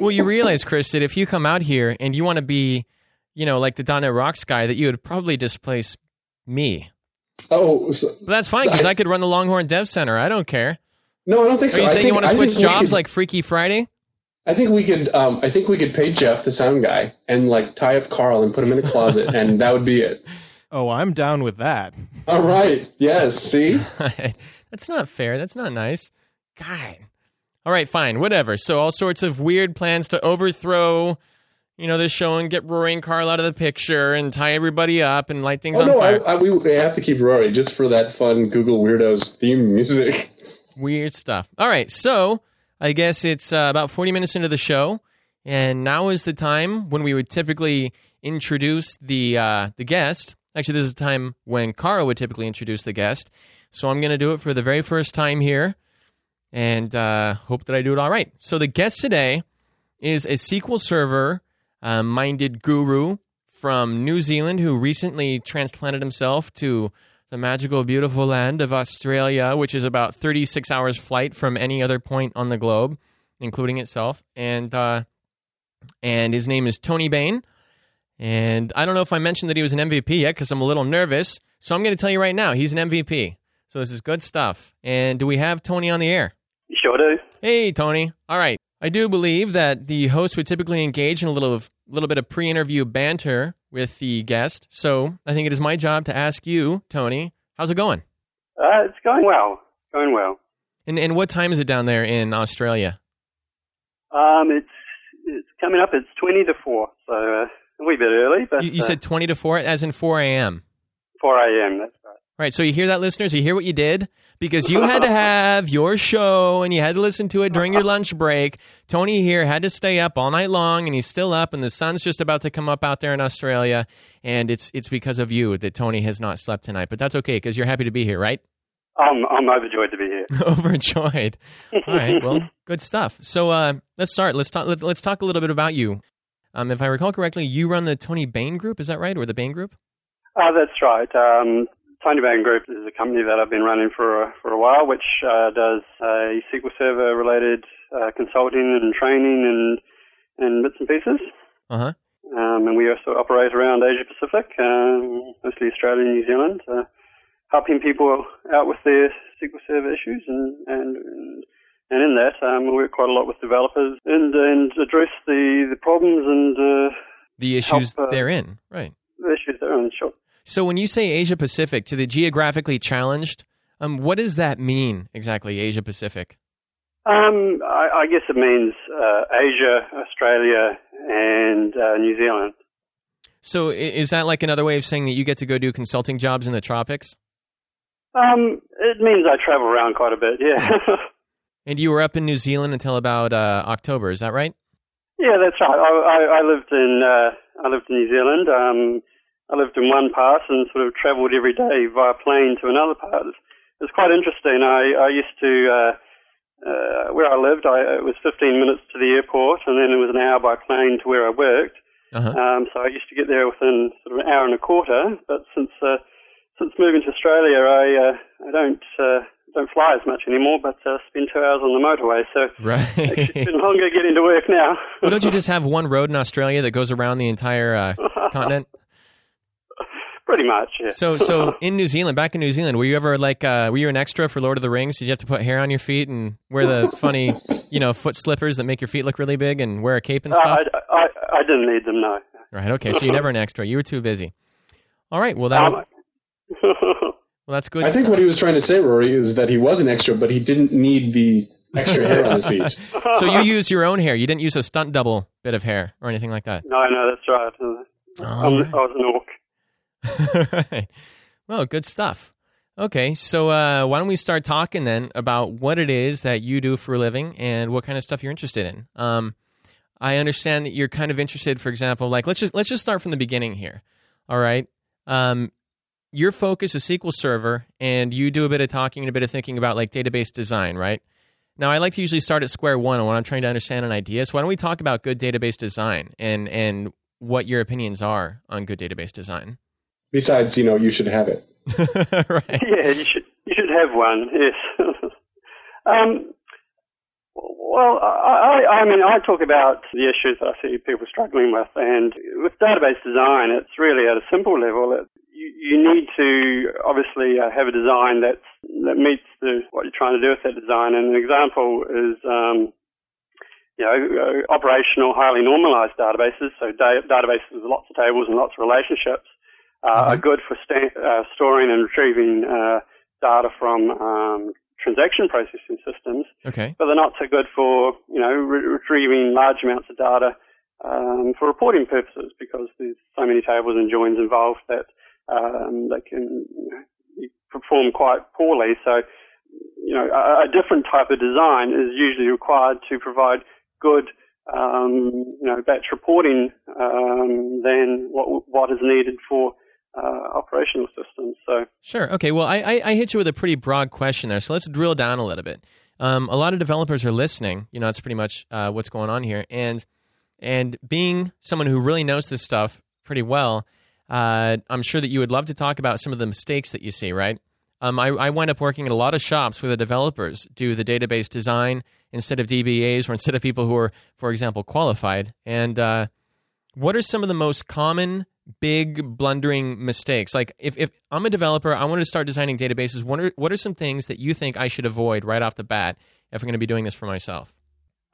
Well, you realize, Chris, that if you come out here and you want to be, you know, like the .NET Rocks guy, that you would probably displace me. Oh so, But that's fine because I could run the Longhorn Dev Center. I don't care. no, I don't think Are so. you I saying think, you want to switch jobs could- like Freaky Friday? I think we could. Um, I think we could pay Jeff, the sound guy, and like tie up Carl and put him in a closet, and that would be it. Oh, I'm down with that. All right. Yes. See. That's not fair. That's not nice. God. All right, fine, whatever. So all sorts of weird plans to overthrow, you know, this show and get Rory and Carl out of the picture and tie everybody up and light things Oh on no, fire. I, we we have to keep Rory just for that fun Google Weirdos theme music. Weird stuff. All right, so I guess it's uh, about 40 minutes into the show, and now is the time when we would typically introduce the uh, the guest. Actually, this is the time when Carl would typically introduce the guest. So I'm going to do it for the very first time here, and uh, hope that I do it all right. So the guest today is a SQL Server uh, minded guru from New Zealand who recently transplanted himself to the magical, beautiful land of Australia, which is about 36 hours flight from any other point on the globe, including itself. And uh, and his name is Tony Bain. And I don't know if I mentioned that he was an MVP yet because I'm a little nervous. So I'm going to tell you right now, he's an MVP. So this is good stuff. And do we have Tony on the air? You sure do. Hey, Tony. All right. I do believe that the host would typically engage in a little of, little bit of pre-interview banter with the guest. So I think it is my job to ask you, Tony, how's it going? Uh, it's going well. Going well. And and what time is it down there in Australia? Um, it's it's coming up. It's twenty to four, so uh, a wee bit early, but You, you uh, said 20 to 4, as in 4 a.m. four a.m. That's right. So you hear that, listeners? You hear what you did? Because you had to have your show and you had to listen to it during your lunch break. Tony here had to stay up all night long and he's still up and the sun's just about to come up out there in Australia. And it's it's because of you that Tony has not slept tonight. But that's okay because you're happy to be here, right? I'm I'm overjoyed to be here. Overjoyed. All right. Well, good stuff. So uh, let's start. Let's talk. Let, let's talk a little bit about you. Um, if I recall correctly, you run the Tony Bain Group. Is that right, or the Bain Group? Uh, that's right. Um, Tony Bain Group is a company that I've been running for a, for a while, which uh, does uh, SQL Server related uh, consulting and training and and bits and pieces. Uh huh. Um, and we also operate around Asia Pacific, um, mostly Australia and New Zealand, uh, helping people out with their SQL Server issues. And, and, and in that, um, we work quite a lot with developers and, and address the, the problems and, uh, The issues Help, uh, therein. Right. the issues there. And sure. So when you say Asia Pacific to the geographically challenged, um, what does that mean exactly? Asia Pacific. Um, I, I guess it means uh, Asia, Australia, and uh, New Zealand. So is that like another way of saying that you get to go do consulting jobs in the tropics? Um, it means I travel around quite a bit. Yeah. And you were up in New Zealand until about uh, October, is that right? Yeah, that's right. I, I, I lived in uh, I lived in New Zealand. Um, I lived in one part and sort of travelled every day via plane to another part. It's, it's quite interesting. I, I used to uh, uh, where I lived. I, it was 15 minutes to the airport, and then it was an hour by plane to where I worked. Uh-huh. Um, so I used to get there within sort of an hour and a quarter. But since uh, since moving to Australia, I uh, I don't uh, don't fly as much anymore, but uh, spend two hours on the motorway. So actually, it's Right. been longer getting to work now. well, don't you just have one road in Australia that goes around the entire uh, continent? Pretty much, yeah. So, so in New Zealand, back in New Zealand, were you ever like, uh, were you an extra for Lord of the Rings? Did you have to put hair on your feet and wear the funny, you know, foot slippers that make your feet look really big and wear a cape and Uh, stuff? I, I, I didn't need them, no. Right. Okay. So you never an extra. You were too busy. All right. Well, that. Well, that's good. I think stuff. what he was trying to say, Rory, is that he was an extra, but he didn't need the extra hair on his feet. so you use your own hair. You didn't use a stunt double bit of hair or anything like that. no, no, that's right. Uh, I'm, right. I was an orc. Well, good stuff. Okay, so uh, why don't we start talking then about what it is that you do for a living and what kind of stuff you're interested in? Um, I understand that you're kind of interested, for example, like let's just let's just start from the beginning here. All right, um, your focus is SQL Server, and you do a bit of talking and a bit of thinking about like database design, right? Now, I like to usually start at square one when I'm trying to understand an idea. So why don't we talk about good database design and and what your opinions are on good database design? Besides, you know, you should have it. right. Yeah, you should you should have one. Yes. um, well, I, I, I mean, I talk about the issues that I see people struggling with, and with database design, it's really at a simple level. It, you, you need to obviously uh, have a design that that meets the, what you're trying to do with that design. And an example is, um, you know, uh, operational, highly normalized databases. So da- databases with lots of tables and lots of relationships uh, are good for sta- uh, storing and retrieving uh, data from um, transaction processing systems, Okay. but they're not so good for you know re- retrieving large amounts of data um, for reporting purposes because there's so many tables and joins involved that um, they can you know, be- perform quite poorly. So you know a, a different type of design is usually required to provide good um, you know batch reporting um, than what what is needed for uh, operational systems. So Sure. Okay. Well, I, I, I hit you with a pretty broad question there, so let's drill down a little bit. Um, a lot of developers are listening. You know, that's pretty much uh, what's going on here, and and being someone who really knows this stuff pretty well, uh, I'm sure that you would love to talk about some of the mistakes that you see. Right. Um, I, I wind up working at a lot of shops where the developers do the database design instead of DBAs or instead of people who are, for example, qualified. And uh, what are some of the most common big blundering mistakes? Like if, if I'm a developer, I want to start designing databases, what are, what are some things that you think I should avoid right off the bat if I'm going to be doing this for myself?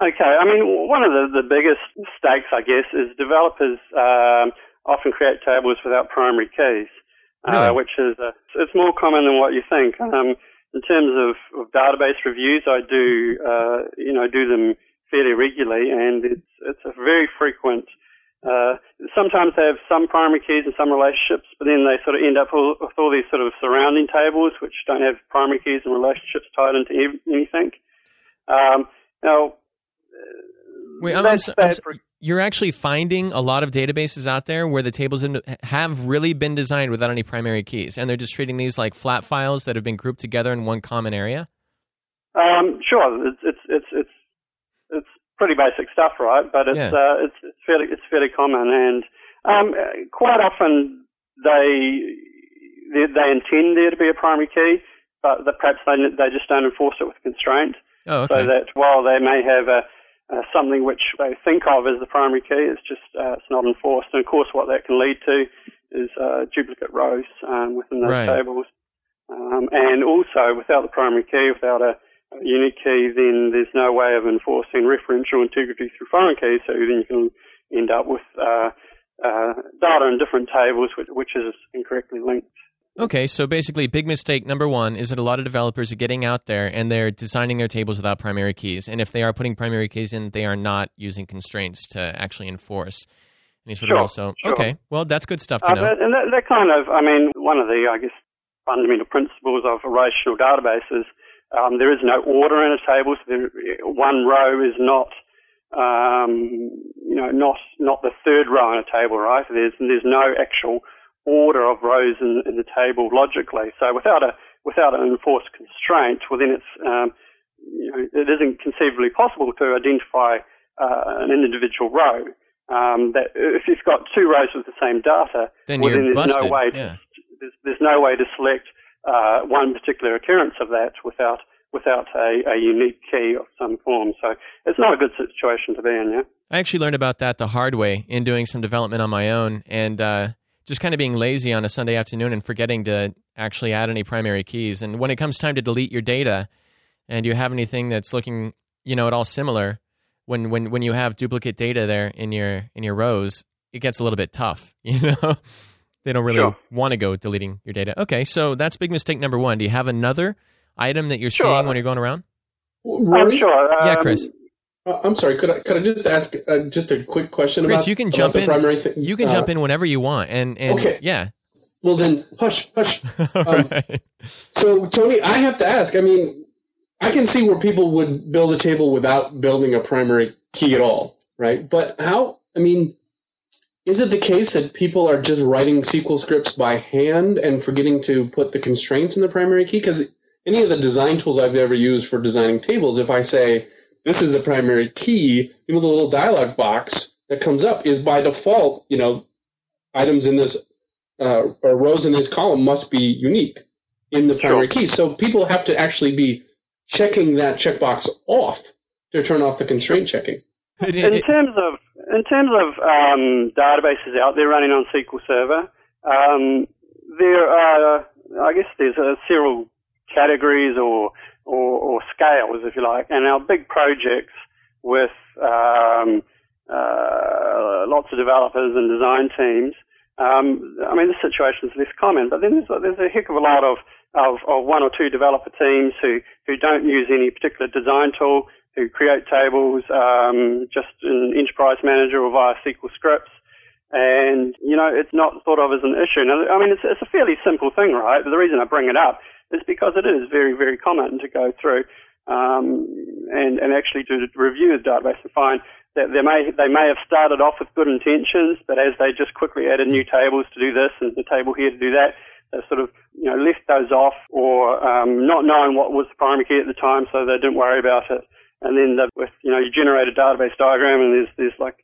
Okay, I mean, one of the, the biggest mistakes, I guess, is developers um, often create tables without primary keys, Really? uh, which is uh, it's more common than what you think. Um, in terms of, of database reviews, I do uh, you know do them fairly regularly, and it's it's a very frequent. Uh, sometimes they have some primary keys and some relationships, but then they sort of end up all, with all these sort of surrounding tables which don't have primary keys and relationships tied into ev- anything. Um, now, Wait, I'm, I'm, I'm bad so- for- you're actually finding a lot of databases out there where the tables in- have really been designed without any primary keys, and they're just treating these like flat files that have been grouped together in one common area. Um, sure, it's it's pretty basic stuff, right? But it's Yeah. uh, it's it's fairly it's fairly common, and um, quite often they, they they intend there to be a primary key, but that perhaps they they just don't enforce it with constraint, Oh, okay. so that while they may have a uh, something which they think of as the primary key, it's just uh, it's not enforced. And of course, what that can lead to is uh, duplicate rows um, within those Right. tables. Um, and also, without the primary key, without a unique key, then there's no way of enforcing referential integrity through foreign keys. So then you can end up with uh, uh, data in different tables, which, which is incorrectly linked. Okay, so basically, big mistake number one is that a lot of developers are getting out there and they're designing their tables without primary keys. And if they are putting primary keys in, they are not using constraints to actually enforce any sort Sure, of also. sure. Okay, well, that's good stuff to Uh, know. and that, that kind of, I mean, one of the, I guess, fundamental principles of relational databases, um, there is no order in a table. So there, one row is not, um, you know, not not the third row in a table, right? So There's there's no actual order of rows in, in the table logically. So without a without an enforced constraint, well then it's um, you know, it isn't conceivably possible to identify uh, an individual row. Um, that if you've got two rows with the same data, Then well, then there's busted, no way yeah. to, there's, there's no way to select uh, one particular occurrence of that without without a, a unique key of some form. So it's not a good situation to be in. Yeah. I actually learned about that the hard way in doing some development on my own and uh, just kind of being lazy on a Sunday afternoon and forgetting to actually add any primary keys. And when it comes time to delete your data and you have anything that's looking, you know, at all similar, when, when, when you have duplicate data there in your in your rows, it gets a little bit tough. You know, they don't really Sure. want to go deleting your data. Okay, so that's big mistake number one. Do you have another item that you're Sure. seeing when you're going around? I'm Rory? sure. yeah, um, Chris. Uh, I'm sorry. Could I could I just ask uh, just a quick question Chris, about you can about jump the in. primary thing? You can Uh, jump in whenever you want, and and Okay. yeah. Well, then hush, hush. Um, right. So, Tony, I have to ask. I mean, I can see where people would build a table without building a primary key at all, right? But how? I mean, is it the case that people are just writing SQL scripts by hand and forgetting to put the constraints in the primary key? Because any of the design tools I've ever used for designing tables, if I say this is the primary key, you know, the little dialog box that comes up is by default, you know, items in this uh, or rows in this column must be unique in the primary key. So people have to actually be checking that checkbox off to turn off the constraint checking. In terms of in terms of um, databases out there running on SQL Server, um, there are I guess there's uh, several categories or, or or scales, if you like, and our big projects with um, uh, lots of developers and design teams. Um, I mean, situation is less common, but then there's, a- there's a heck of a lot of, of, of one or two developer teams who, who don't use any particular design tool, who create tables um, just in Enterprise Manager or via SQL scripts. And, you know, it's not thought of as an issue. Now, I mean, it's, it's a fairly simple thing, right? But the reason I bring it up is because it is very, very common to go through um, and, and actually to review the database and find that they may they may have started off with good intentions, but as they just quickly added new tables to do this and the table here to do that, they sort of you know left those off or um, not knowing what was the primary key at the time, so they didn't worry about it. And then the, with you know you generate a database diagram and there's there's like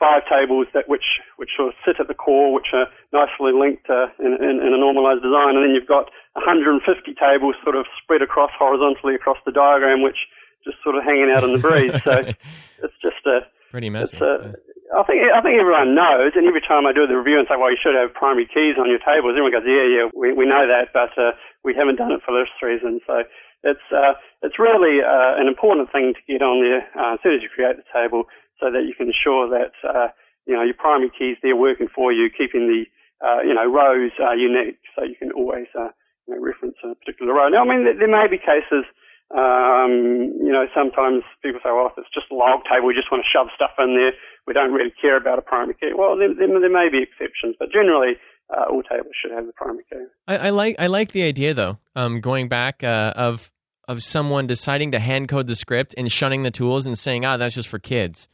five tables that which which sort of sit at the core, which are nicely linked uh, in, in, in a normalized design, and then you've got 150 tables sort of spread across horizontally across the diagram, which just sort of hanging out in the breeze. So it's just a Pretty messy. it's a, I think I think everyone knows, and every time I do the review and say, "Well, you should have primary keys on your tables," everyone goes, "Yeah, yeah, we we know that, but uh, we haven't done it for this reason." So it's uh, it's really uh, an important thing to get on there uh, as soon as you create the table, so that you can ensure that uh, you know your primary keys they're working for you, keeping the uh, you know rows uh, unique, so you can always uh, you know, reference a particular row. Now, I mean, there, there may be cases. Um, you know, sometimes people say, well, if it's just a log table, we just want to shove stuff in there. We don't really care about a primary key. Well, there, there, there may be exceptions, but generally, all tables should have the primary key. I, I like I like the idea though. Um, going back of of someone deciding to hand code the script and shunning the tools and saying, ah, that's just for kids,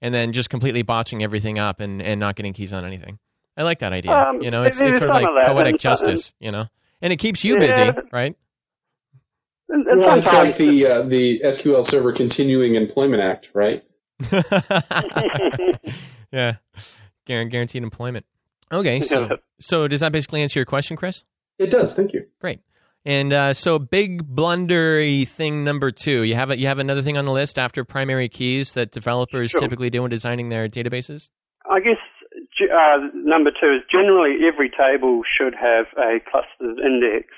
and then just completely botching everything up and, and not getting keys on anything. I like that idea. Um, you know, it's it's sort of like of poetic and so- justice. You know, and it keeps you Yeah. busy, right? And, and Well, it's like the uh, the SQL Server Continuing Employment Act, right? yeah, Guar- guaranteed employment. Okay, so so does that basically answer your question, Chris? It does. Thank you. Great. And uh, so, big blundery thing number two. You have a, you have another thing on the list after primary keys that developers Sure. typically do when designing their databases. I guess uh, number two is generally every table should have a clustered index.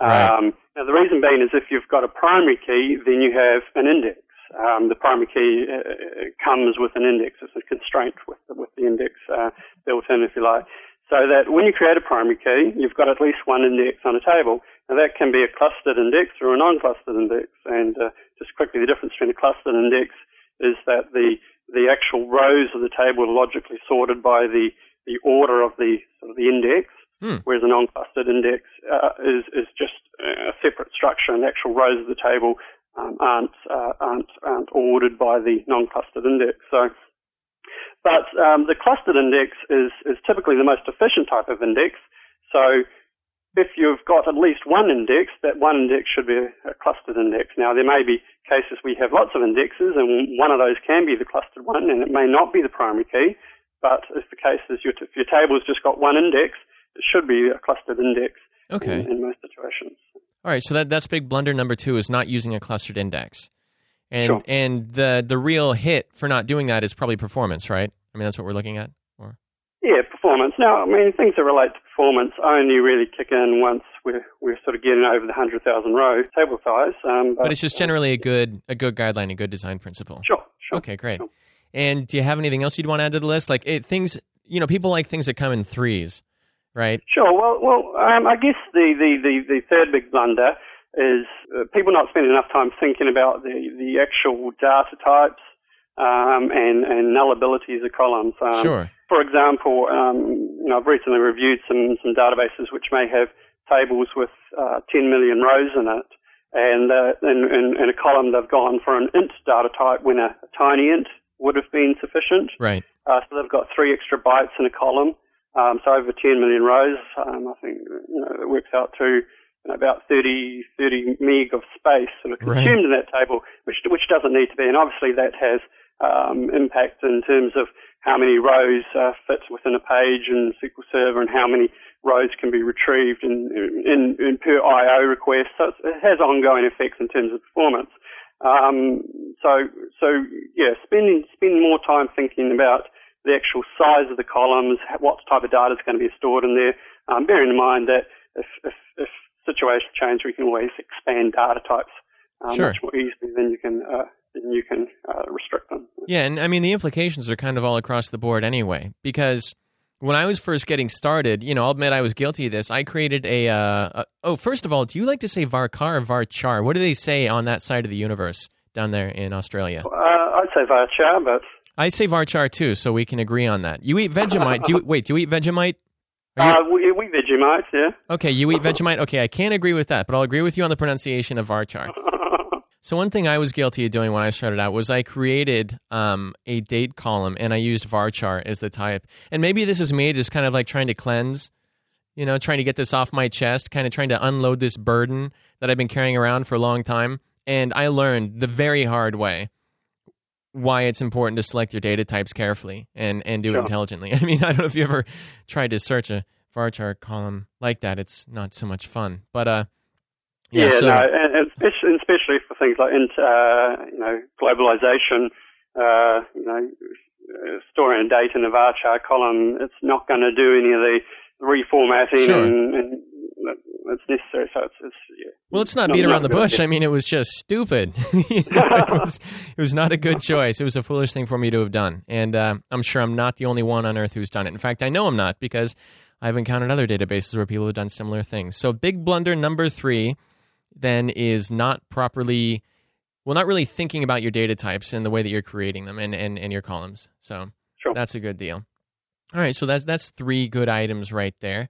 Right. Um, now, the reason being is if you've got a primary key, then you have an index. um, the primary key uh, uh, comes with an index. It's a constraint with the, with the index uh, built in, if you like. So that when you create a primary key, you've got at least one index on a table. Now that can be a clustered index or a non-clustered index. And uh, just quickly, the difference between a clustered index is that the the actual rows of the table are logically sorted by the, the order of the sort of the index, Hmm. whereas a non-clustered index uh, is is just a separate structure, and the actual rows of the table um, aren't, uh, aren't aren't ordered by the non-clustered index. So, but um, the clustered index is is typically the most efficient type of index. So, if you've got at least one index, that one index should be a, clustered index. Now, there may be cases we have lots of indexes, and one of those can be the clustered one, and it may not be the primary key. But if the case is your, if your table's just got one index, it should be a clustered index Okay. in, in most situations. All right, so that that's big blunder number two is not using a clustered index, and Sure. and the the real hit for not doing that is probably performance, right? I mean, that's what we're looking at. Yeah, performance. Now, I mean, things that relate to performance only really kick in once we're, we're sort of getting over the 100,000 row table size. Um, but, but it's just generally a good a good guideline, a good design principle. Sure, sure. Okay, great. sure. And do you have anything else you'd want to add to the list? Like it, things, you know, people like things that come in threes, right? Sure. Well, well, um, I guess the, the, the, the third big blunder is uh, people not spending enough time thinking about the, the actual data types um, and, and nullabilities of columns. Um, Sure. For example, um, you know, I've recently reviewed some, some databases which may have tables with uh, 10 million rows in it. And uh, in, in, in a column, they've gone for an int data type when a, a tiny int would have been sufficient. Right. Uh, so they've got three extra bytes in a column. Um, so over 10 million rows, um, I think you know, it works out to you know, about 30, 30 meg of space sort of Right. consumed in that table, which which doesn't need to be. And obviously that has um, impact in terms of how many rows uh, fit within a page in SQL Server and how many rows can be retrieved in, in, in per I/O request. So it's- it has ongoing effects in terms of performance. Um, so, so yeah, spending spending more time thinking about the actual size of the columns, what type of data is going to be stored in there. Um, bearing in mind that if, if, if situations change, we can always expand data types um, Sure. much more easily than you can uh, you can uh, restrict them. Yeah, and I mean the implications are kind of all across the board anyway. Because when I was first getting started, you know, I'll admit I was guilty of this. I created a. Uh, a oh, first of all, do you like to say varchar or varchar? What do they say on that side of the universe down there in Australia? Uh, I'd say varchar, but I say varchar too, so we can agree on that. You eat Vegemite? do you wait? Do you eat Vegemite? You- uh, we, we Vegemite, yeah. okay, you eat Vegemite. Okay, I can't agree with that, but I'll agree with you on the pronunciation of varchar. So one thing I was guilty of doing when I started out was I created um, a date column and I used varchar as the type. And maybe this is me just kind of like trying to cleanse, you know, trying to get this off my chest, kind of trying to unload this burden that I've been carrying around for a long time. And I learned the very hard way why it's important to select your data types carefully and, and do it Sure. intelligently. I mean, I don't know if you ever tried to search a varchar column like that. It's not so much fun. But uh, yeah, Yeah, so, no, and, especially, especially for things like uh, you know, globalization, uh, you know, uh, storing data in a varchar column, it's not going to do any of the reformatting Sure. and, and that's necessary. So it's, it's yeah. Well, let's not Not- beat not around the bush. idea. I mean, it was just stupid. You know, it, was, it was not a good choice. It was a foolish thing for me to have done. And uh, I'm sure I'm not the only one on earth who's done it. In fact, I know I'm not because I've encountered other databases where people have done similar things. So, big blunder number three then is not properly, well, not really thinking about your data types and the way that you're creating them and, and, and your columns. So, Sure. that's a good deal. All right. So, that's, that's three good items right there.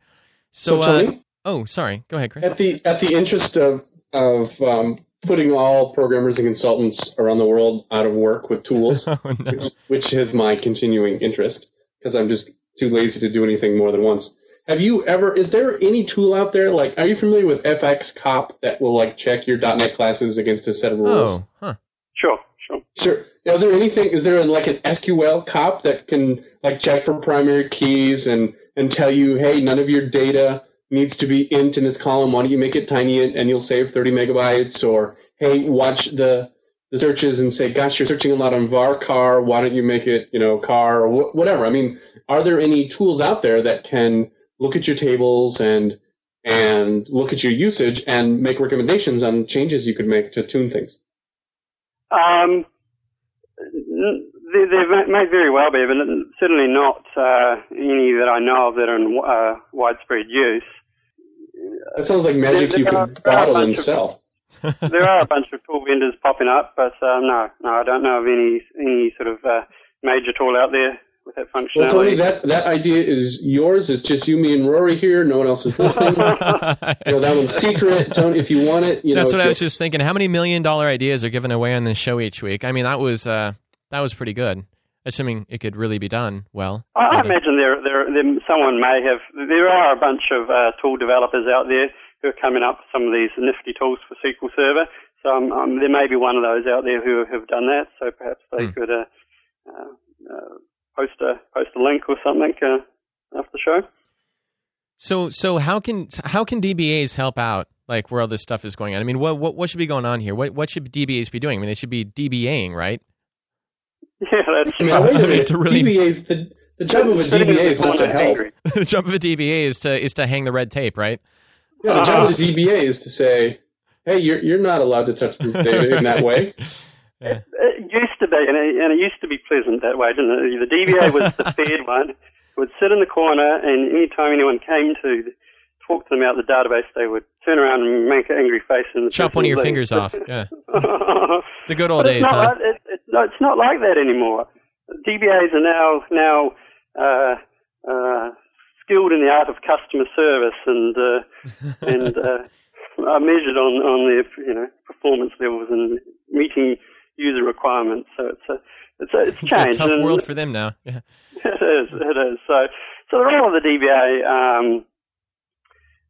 So, So, uh, oh, sorry. Go ahead, Chris. at the at the interest of of um, putting all programmers and consultants around the world out of work with tools, oh, no. which, which is my continuing interest because I'm just too lazy to do anything more than once. Have you ever? Is there any tool out there? Like, are you familiar with FxCop that will like check your .NET classes against a set of rules? Oh, huh. Sure, sure. Sure. Are there anything? Is there like an SQL cop that can like check for primary keys and and tell you, hey, none of your data needs to be int in this column. Why don't you make it tiny int and you'll save 30 megabytes? Or hey, watch the the searches and say, gosh, you're searching a lot on varchar. Why don't you make it, you know, char or wh- whatever? I mean, are there any tools out there that can look at your tables and and look at your usage and make recommendations on changes you could make to tune things? Um, there, there may, very well be, but certainly not uh, any that I know of that are in uh, widespread use. That sounds like magic There- you could bottle and of- sell. there are a bunch of tool vendors popping up, but uh, no, no, I don't know of any any sort of uh, major tool out there with that functionality. Well, Tony, that, that idea is yours. It's just you, me, and Rory here. No one else is listening. you know, that one's secret. Tony, if you want it, you That's know, what I was just thinking. How many million dollar ideas are given away on this show each week? I mean, that was uh, that was pretty good. Assuming it could really be done well. I, I imagine there, there, there, someone may have. There are a bunch of uh, tool developers out there who are coming up with some of these nifty tools for SQL Server. So um, um, there may be one of those out there who have done that. So perhaps they Hmm. could uh, uh, uh, post a post a link or something uh, after the show. So so how can how can DBAs help out like where all this stuff is going on? I mean, what what, what should be going on here? What what should DBAs be doing? I mean, they should be DBAing, right? Yeah, that's I mean, right. wait a I mean, minute. to really- DBAs, the, the job of a DBA is not to help. the job of a DBA is to is to hang the red tape, right? Yeah, the job of the DBA is to say, hey, you're, you're not allowed to touch this data in that way. Yeah. To be, and it, and it used to be pleasant that way, didn't it? The DBA was the fed one, would sit in the corner, and any time anyone came to talk to them about the database, they would turn around and make an angry face and Chop one of your fingers off. Yeah, the good old days, not, huh? it, it, no, it's not like that anymore. DBAs are now now uh, uh, skilled in the art of customer service and uh, and uh, are measured on on their you know performance levels and meeting user requirements. So it's a it's a it's It's changed. a tough and- world for them now. Yeah. it is. It is. So, so the role of the DBA um,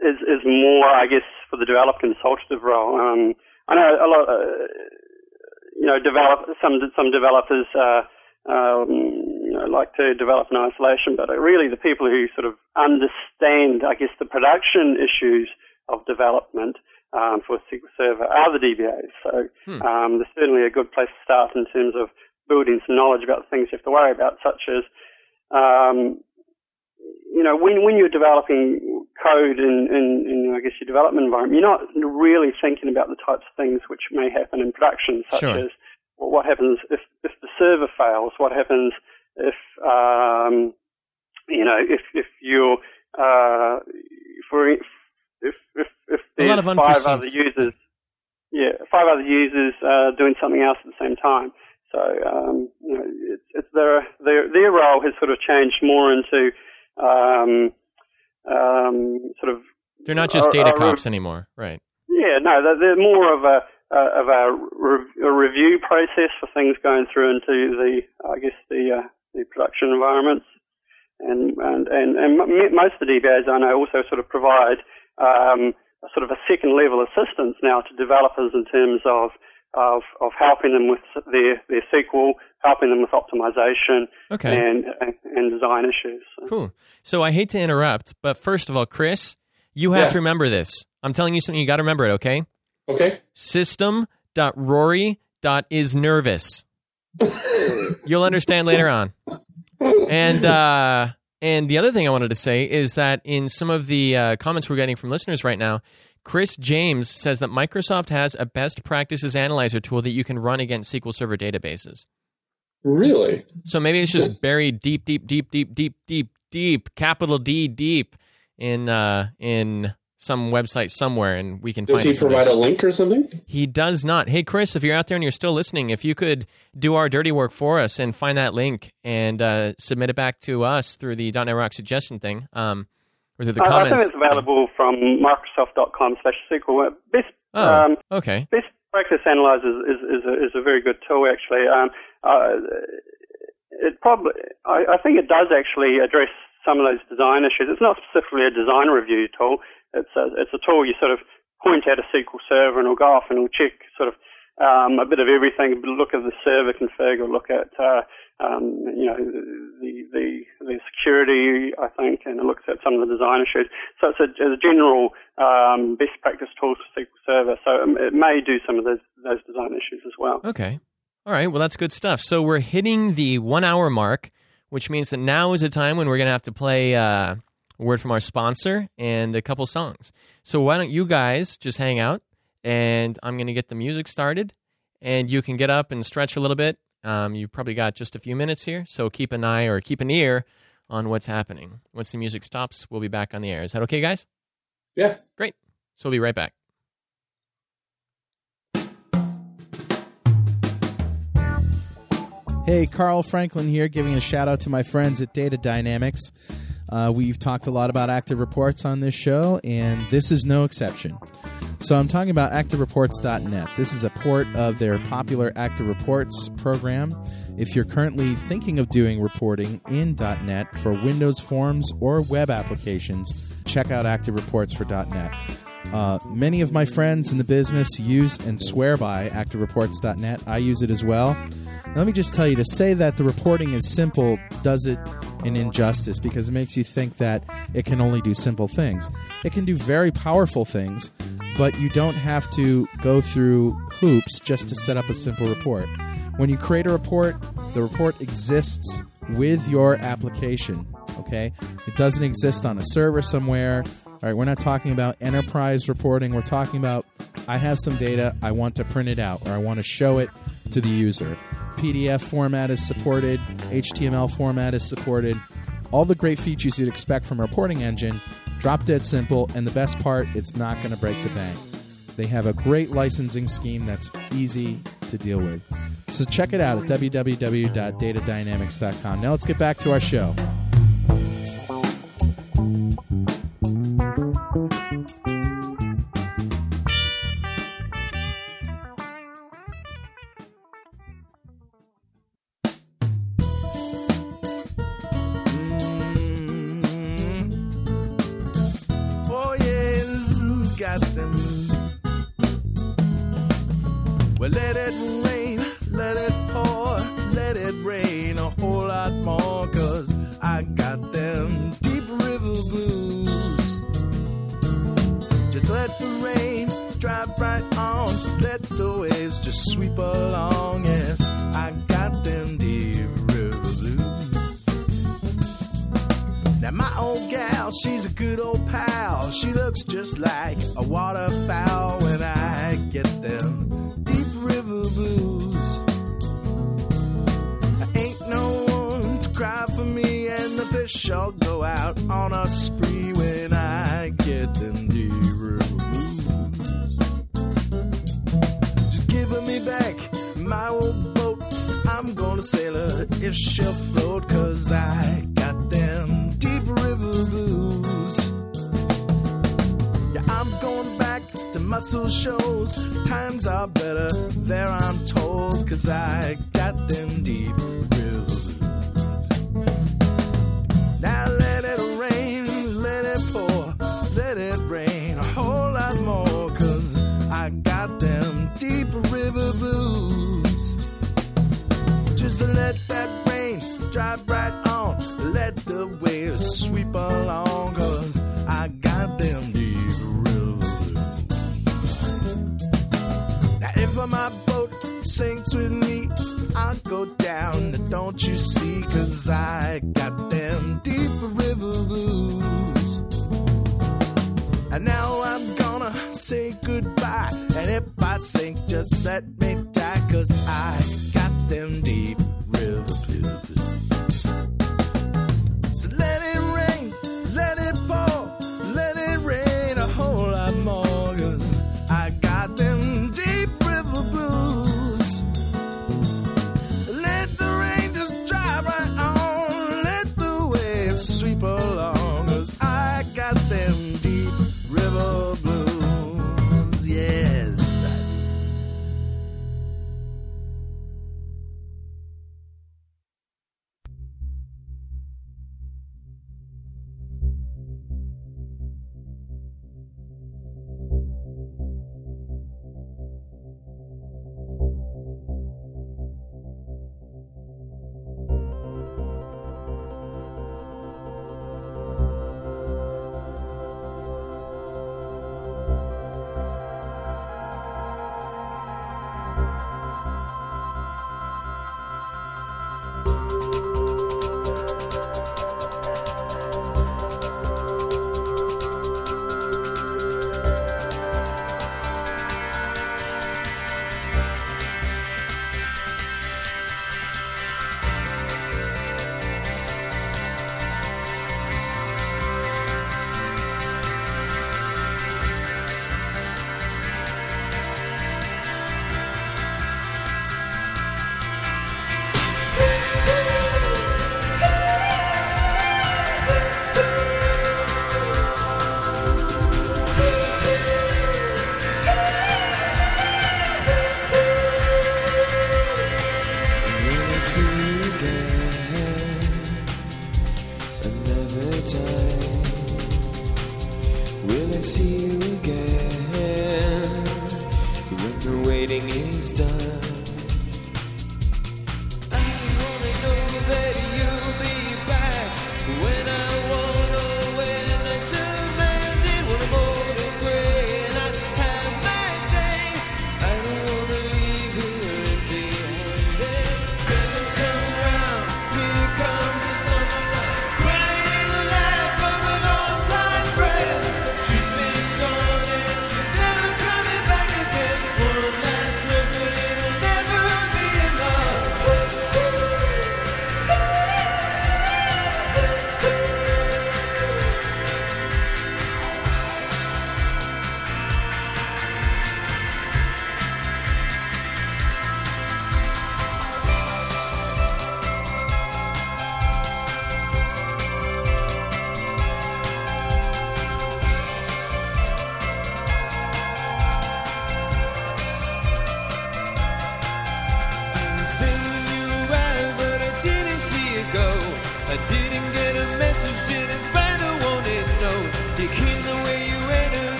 is is more, I guess, for the developer consultative role. Um, I know a lot. Uh, you know, develop some some developers uh, um, you know, like to develop in isolation, but really the people who sort of understand, I guess, the production issues of development um, for SQL Server are the DBAs. So Hmm. um, there's certainly a good place to start in terms of building some knowledge about the things you have to worry about, such as um, you know, when when you're developing code in, in, in I guess your development environment, you're not really thinking about the types of things which may happen in production, such Sure. as well, what happens if if the server fails, what happens if um, you know if if you're uh, for if if if, A there's of five other users, yeah, five other users uh, doing something else at the same time. So um, you know, it's, it's their their their role has sort of changed more into um, um, sort of They're not just Or- data or- cops anymore, right? yeah, no, they're, they're more of a uh, of a, re- a review process for things going through into the I guess the uh, the production environments, and and and, and m- most of the DBAs I know also sort of provide um, a sort of a second level assistance now to developers in terms of of, of helping them with their, their SQL, helping them with optimization Okay. and, and and design issues. So. Cool. So I hate to interrupt, but first of all, Chris, you have Yeah. to remember this. I'm telling you something. You got to remember it. Okay. Okay? System.rory.isnervous. You'll understand later on. And uh, and the other thing I wanted to say is that in some of the uh, comments we're getting from listeners right now, Chris James says that Microsoft has a best practices analyzer tool that you can run against SQL Server databases. Really? So maybe it's just buried deep, deep, deep, deep, deep, deep, deep, capital D, deep in uh, in some website somewhere, and we can Does find. he it someday. provide a link or something? He does not. Hey, Chris, if you're out there and you're still listening, if you could do our dirty work for us and find that link and uh, submit it back to us through the .NET Rock suggestion thing, um, or through the I, I think it's available from Microsoft.com slash SQL. Best, Oh, um, okay. Best Practice Analyzer is, is, a, is a very good tool, actually. Um, uh, it probably, I, I think it does actually address some of those design issues. It's not specifically a design review tool. It's a, it's a tool you sort of point at a SQL server and it'll go off and it'll check sort of um, a bit of everything, look at the server config or look at, uh, um, you know, the, the, the security, I think, and it looks at some of the design issues. So it's a, it's a general um, best practice tool for SQL Server. So it may do some of those, those design issues as well. Okay. All right. Well, that's good stuff. So we're hitting the one hour mark, which means that now is a time when we're going to have to play uh, a word from our sponsor and a couple songs. So why don't you guys just hang out and I'm going to get the music started and you can get up and stretch a little bit. Um, you've probably got just a few minutes here, so keep an eye or keep an ear on what's happening. Once the music stops, we'll be back on the air. Is that okay, guys? Yeah. Great. So we'll be right back. Hey, Carl Franklin here, giving a shout out to my friends at Data Dynamics. Uh, we've talked a lot about active reports on this show, and this is no exception. So I'm talking about ActiveReports.net. This is a port of their popular Active Reports program. If you're currently thinking of doing reporting in .net for Windows Forms or web applications, check out Active Reports for .net. Uh, many of my friends in the business use and swear by ActiveReports.net. I use it as well. Let me just tell you to say that the reporting is simple does it an injustice because it makes you think that it can only do simple things. It can do very powerful things, but you don't have to go through hoops just to set up a simple report. When you create a report, the report exists with your application. Okay? It doesn't exist on a server somewhere. All right, we're not talking about enterprise reporting. We're talking about I have some data, I want to print it out, or I want to show it to the user. PDF format is supported, HTML format is supported. All the great features you'd expect from a reporting engine, drop dead simple, and the best part, it's not going to break the bank. They have a great licensing scheme that's easy to deal with. So check it out at www.datadynamics.com. Now let's get back to our show. Muscle shows. Times are better there, I'm told, cause I got them deep blues. Now let it rain, let it pour, let it rain a whole lot more, cause I got them deep river blues. Just let that rain drive right on, let the waves sweep along, sinks with me, I'll go down, don't you see, cause I got them deep river blues. And now I'm gonna say goodbye. And if I sink, just let me die. Cause I got them deep river blues. So let it rain, let it pour,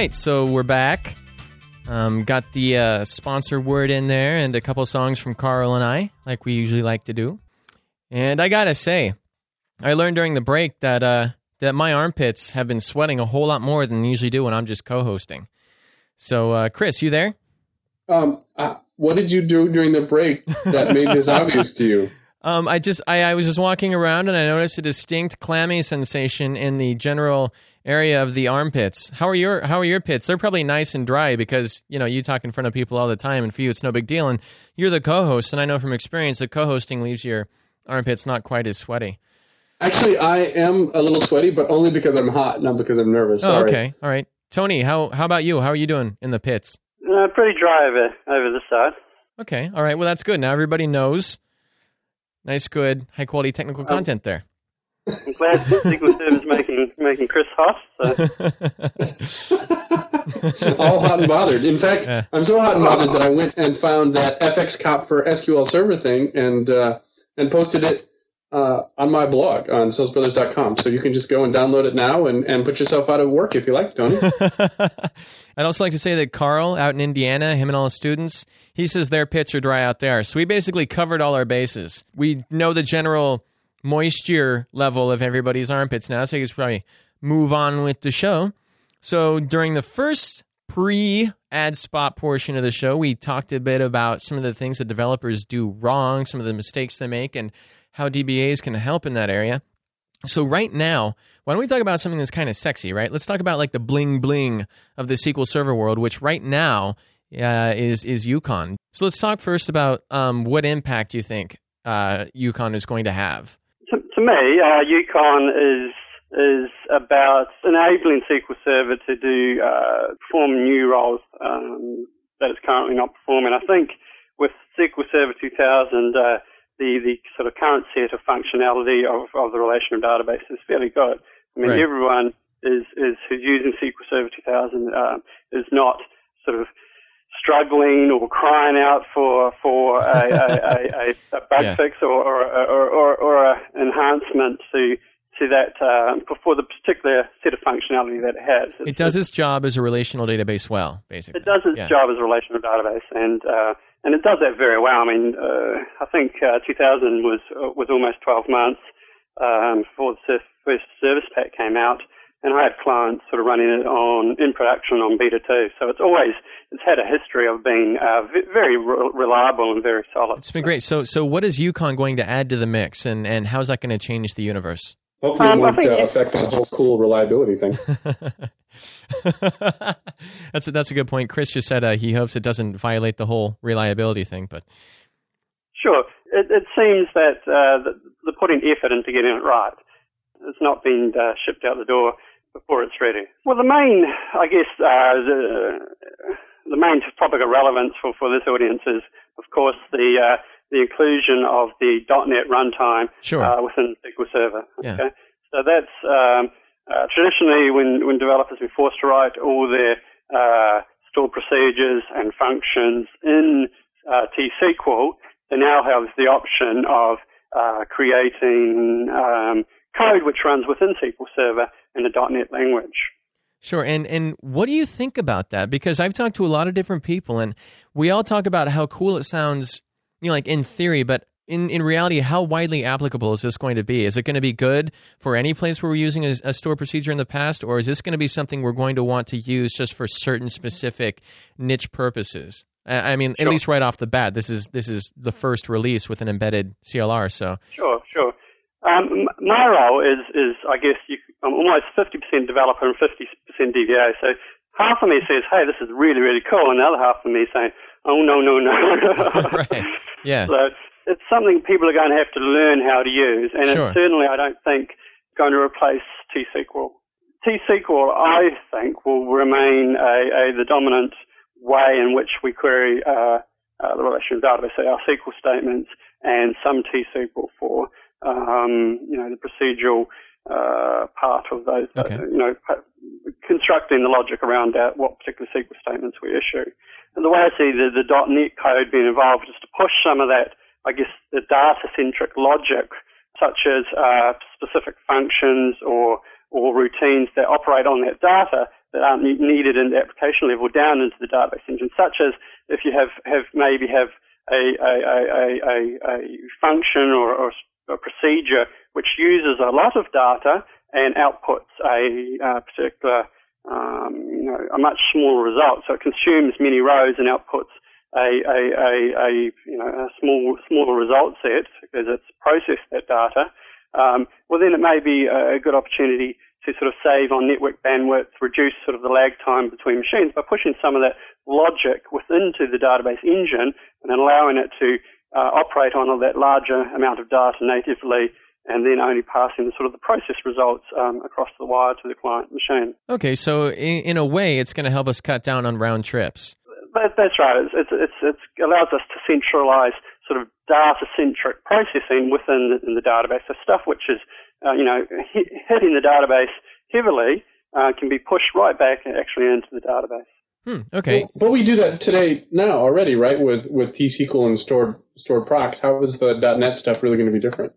right. So we're back. Um, got the uh, sponsor word in there and a couple songs from Carl and I, like we usually like to do. And I gotta say, I learned during the break that uh, that my armpits have been sweating a whole lot more than they usually do when I'm just co-hosting. So, uh, Chris, you there? Um, uh, what did you do during the break that made this obvious to you? Um, I just I, I was just walking around and I noticed a distinct clammy sensation in the general area of the armpits. How are your How are your pits? They're probably nice and dry because you know you talk in front of people all the time, and for you it's no big deal. And you're the co-host, and I know from experience that co-hosting leaves your armpits not quite as sweaty. Actually, I am a little sweaty, but only because I'm hot, not because I'm nervous. Oh, Sorry. okay, all right. Tony, how how about you? How are you doing in the pits? Uh, pretty dry over over this side. Okay, all right. Well, that's good. Now everybody knows. Nice, good, high quality technical content there. I'm glad SQL Server making making Chris hot. So. All hot and bothered. In fact, Yeah. I'm so hot and bothered that I went and found that FxCop for SQL Server thing and uh, and posted it uh, on my blog on sellsbrothers.com. So you can just go and download it now and, and put yourself out of work if you like, Tony. I'd also like to say that Carl out in Indiana, him and all his students, he says their pits are dry out there. So we basically covered all our bases. We know the general moisture level of everybody's armpits now, so I guess probably move on with the show. So during the first pre ad spot portion of the show, we talked a bit about some of the things that developers do wrong, some of the mistakes they make, and how DBAs can help in that area. So right now, why don't we talk about something that's kind of sexy, right? Let's talk about like the bling bling of the SQL Server world, which right now uh, is is Yukon. So let's talk first about um, what impact you think uh, Yukon is going to have. To, to me, uh, Yukon is is about enabling SQL Server to do uh, perform new roles um, that it's currently not performing. I think with SQL Server 2000, uh, the the sort of current set of functionality of, of the relational database is fairly good. I mean, Right. everyone is is who's using SQL Server 2000 uh, is not sort of struggling or crying out for for a, a, a, a, bug Yeah. fix or or or, or, or a enhancement to to that uh, for the particular set of functionality that it has. It does its job as a relational database well, basically. It does its Yeah. job as a relational database, and uh, and it does that very well. I mean, uh, I think uh, 2000 was uh, was almost 12 months um, before the first service pack came out, and I had clients sort of running it on in production on beta 2. So it's always it's had a history of being uh, v- very re- reliable and very solid. It's been great. So, so what is Yukon going to add to the mix, and, and how's that going to change the universe? Hopefully, Um, it won't uh, affect the whole cool reliability thing. that's a, that's a good point. Chris just said uh, he hopes it doesn't violate the whole reliability thing, but Sure. It, it seems that uh, the, the putting effort into getting it right. It's not been uh, shipped out the door before it's ready. Well, the main, I guess, uh, the, the main topic of relevance for, for this audience is, of course, the uh, the inclusion of the .NET runtime Sure. uh, within SQL Server. Yeah. Okay, so that's um, uh, traditionally when when developers have been forced to write all their uh, stored procedures and functions in uh, T-SQL, they now have the option of uh, creating um, code which runs within SQL Server in the .NET language. Sure. And and what do you think about that? Because I've talked to a lot of different people and we all talk about how cool it sounds, you know, like in theory, but in, in reality, how widely applicable is this going to be? Is it going to be good for any place where we're using a, a store procedure in the past, or is this going to be something we're going to want to use just for certain specific niche purposes? I I mean, at Sure. least right off the bat, this is this is the first release with an embedded CLR. So Sure, sure. Um, my role is, is I guess, you, I'm almost 50% developer and 50% DBA. So half of me says, hey, this is really, really cool, and the other half of me saying, oh, no, no, no. right, yeah, So it's something people are going to have to learn how to use, and Sure. it's certainly, I don't think, going to replace T-SQL. T-SQL, I think, will remain a, a, the dominant way in which we query uh, uh, the relational database, so our SQL statements and some T-SQL for, um, you know, the procedural uh, part of those, uh, Okay. you know, constructing the logic around that, what particular SQL statements we issue. And the way I see the, the .NET code being involved is to push some of that, I guess, the data-centric logic, such as uh, specific functions or or routines that operate on that data that aren't needed in the application level down into the database engine, such as if you have, have maybe have a, a, a, a, a, a function or, or a procedure which uses a lot of data and outputs a, uh particular, um, you know, a much smaller result. So it consumes many rows and outputs a, a, a, a you know, a small, smaller result set as it's processed that data. Um, well, then it may be a, a good opportunity to sort of save on network bandwidth, reduce sort of the lag time between machines by pushing some of that logic within to the database engine and allowing it to uh, operate on all that larger amount of data natively and then only passing the sort of the process results um, across the wire to the client machine. okay. So in, in a way, it's going to help us cut down on round trips. That, that's right. It's, it's, it's, it's allows us to centralize sort of data-centric processing within the, in the database. So stuff which is, uh, you know, hitting the database heavily uh, can be pushed right back actually into the database. Hmm, okay. Well, but we do that today now already, right? With with T-SQL and stored stored procs. How is the .NET stuff really going to be different?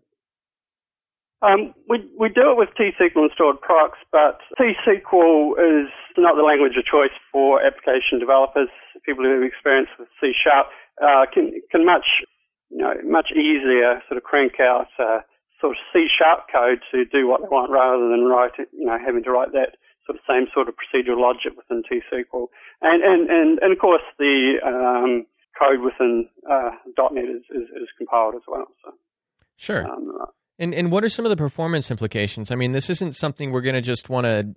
Um, we, we do it with T-SQL and stored procs, but T-SQL is not the language of choice for application developers. People who have experience with C Sharp uh, can, can much, you know, much easier sort of crank out uh, sort of C Sharp code to do what they want rather than write, it, you know, having to write that sort of same sort of procedural logic within T-SQL. And, and, and, and of course the um, code within uh, .NET is, is, is compiled as well. So, Sure. um, And and what are some of the performance implications? I mean, this isn't something we're going to just want to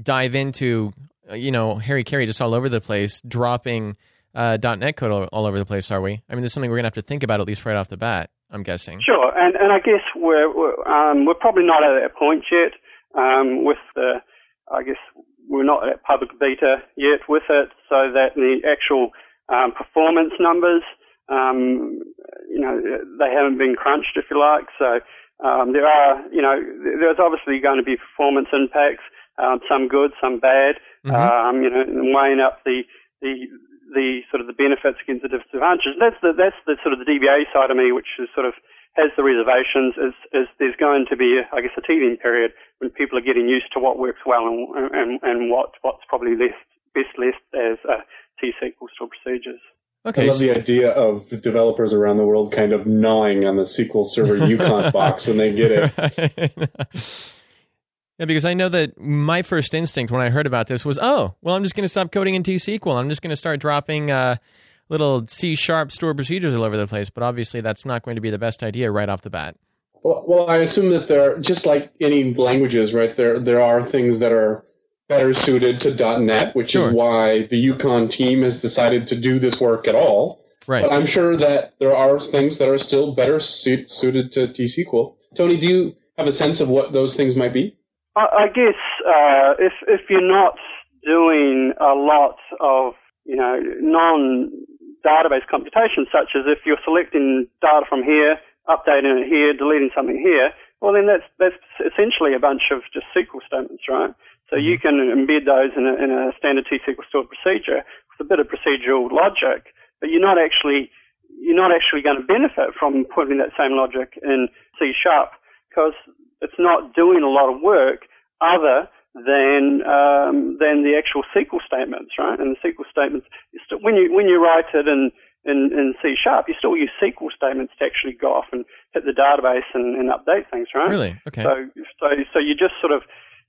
dive into. uh, You know, Harry Carey just all over the place, dropping uh, .NET code all, all over the place. Are we? I mean, this is something we're going to have to think about at least right off the bat. I'm guessing. Sure, and, and I guess we're we're, um, we're probably not at that point yet. Um, with the, I guess we're not at public beta yet with it, so that the actual um, performance numbers, um, you know, they haven't been crunched, if you like. So um, there are, you know, there's obviously going to be performance impacts, um, some good, some bad. Mhm. Um, you know, weighing up the the the sort of the benefits against the disadvantages. That's the that's the sort of the DBA side of me, which is sort of has the reservations. Is is there's going to be, I guess, a teething period when people are getting used to what works well and and, and what what's probably less best left as uh, T-SQL store procedures. Okay. I love the idea of developers around the world kind of gnawing on the SQL Server Yukon box when they get it. yeah, because I know that my first instinct when I heard about this was, oh, well, I'm just going to stop coding in T-SQL. I'm just going to start dropping uh, little C sharp store procedures all over the place. But obviously, that's not going to be the best idea right off the bat. Well, well, I assume that there, just like any languages, right? There, there are things that are better suited to .NET, which Sure. is why the Yukon team has decided to do this work at all. Right. But I'm sure that there are things that are still better suit, suited to T-SQL. Tony, do you have a sense of what those things might be? I, I guess uh, if if you're not doing a lot of you know non-database computation, such as if you're selecting data from here, updating it here, deleting something here, well then that's that's essentially a bunch of just SQL statements, right? So you mm-hmm. can embed those in a, in a standard T-SQL stored procedure with a bit of procedural logic, but you're not actually you're not actually going to benefit from putting that same logic in C sharp because it's not doing a lot of work other than um, than the actual SQL statements, right? And the SQL statements, you still, when you when you write it in, in in C sharp, you still use SQL statements to actually go off and hit the database and, and update things, right? Really? Okay. So so so you just sort of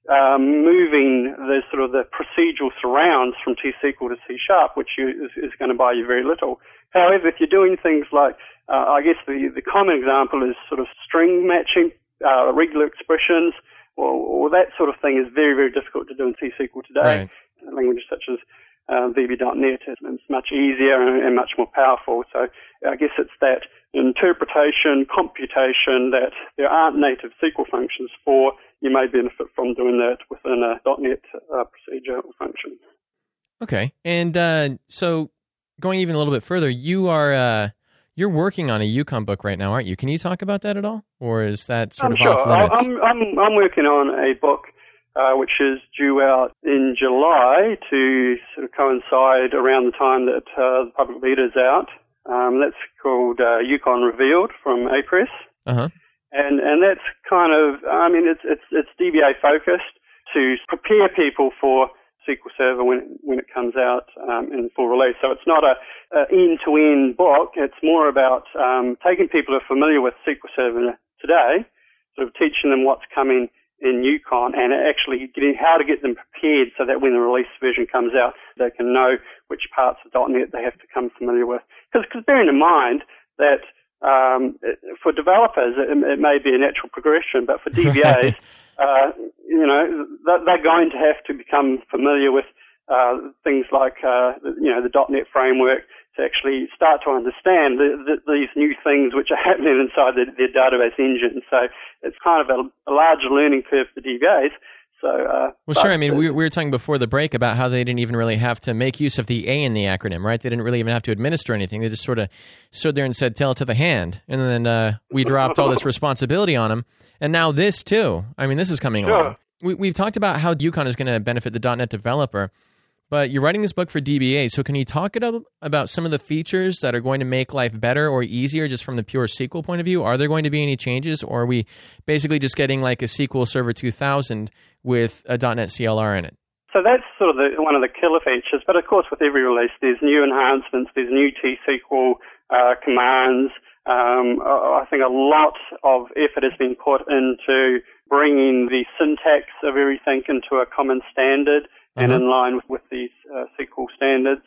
um, moving the sort of the procedural surrounds from T SQL to C sharp, which you, is, is going to buy you very little. However, if you're doing things like, uh, I guess the the common example is sort of string matching, uh, regular expressions or, or that sort of thing is very, very difficult to do in T-SQL today. Right. Languages such as uh, VB.NET is much easier and, and much more powerful. So I guess it's that interpretation, computation that there aren't native SQL functions for. You may benefit from doing that within a .NET uh, procedure or function. Okay. And uh, so going even a little bit further, you are uh, you're working on a Yukon book right now, aren't you? Can you talk about that at all, or is that sort I'm of sure. off limits? I'm, I'm, I'm working on a book uh, which is due out in July to sort of coincide around the time that uh, the public beta is out. Um, that's called uh, Yukon Revealed from APress. Uh huh. And, and that's kind of, I mean, it's, it's, it's DBA focused to prepare people for SQL Server when, when it comes out um, in full release. So it's not a, a end-to-end book. It's more about um, taking people who are familiar with SQL Server today, sort of teaching them what's coming in Yukon and actually getting how to get them prepared so that when the release version comes out, they can know which parts of .NET they have to come familiar with. Because bearing in mind that um, for developers, it, it, may be a natural progression, but for DBAs, Right. Uh, you know, they're, going to have to become familiar with uh, things like, uh, you know, the .NET framework to actually start to understand the, the, these new things which are happening inside their, their database engine. So it's kind of a, a large learning curve for DBAs. So, uh, Well, sure. I mean, we, we were talking before the break about how they didn't even really have to make use of the A in the acronym, right? They didn't really even have to administer anything. They just sort of stood there and said, "Tell it to the hand," and then uh, we dropped all this responsibility on them. And now this too. I mean, this is coming Sure. along. We, we've talked about how Yukon is going to benefit the .NET developer, but you're writing this book for DBA. So can you talk about some of the features that are going to make life better or easier, just from the pure SQL point of view? Are there going to be any changes, or are we basically just getting like a SQL Server 2000 with a .NET CLR in it? So that's sort of the, one of the killer features. But of course, with every release, there's new enhancements, there's new T-SQL uh, commands. Um, I think a lot of effort has been put into bringing the syntax of everything into a common standard and Uh-huh. in line with, with these uh, SQL standards.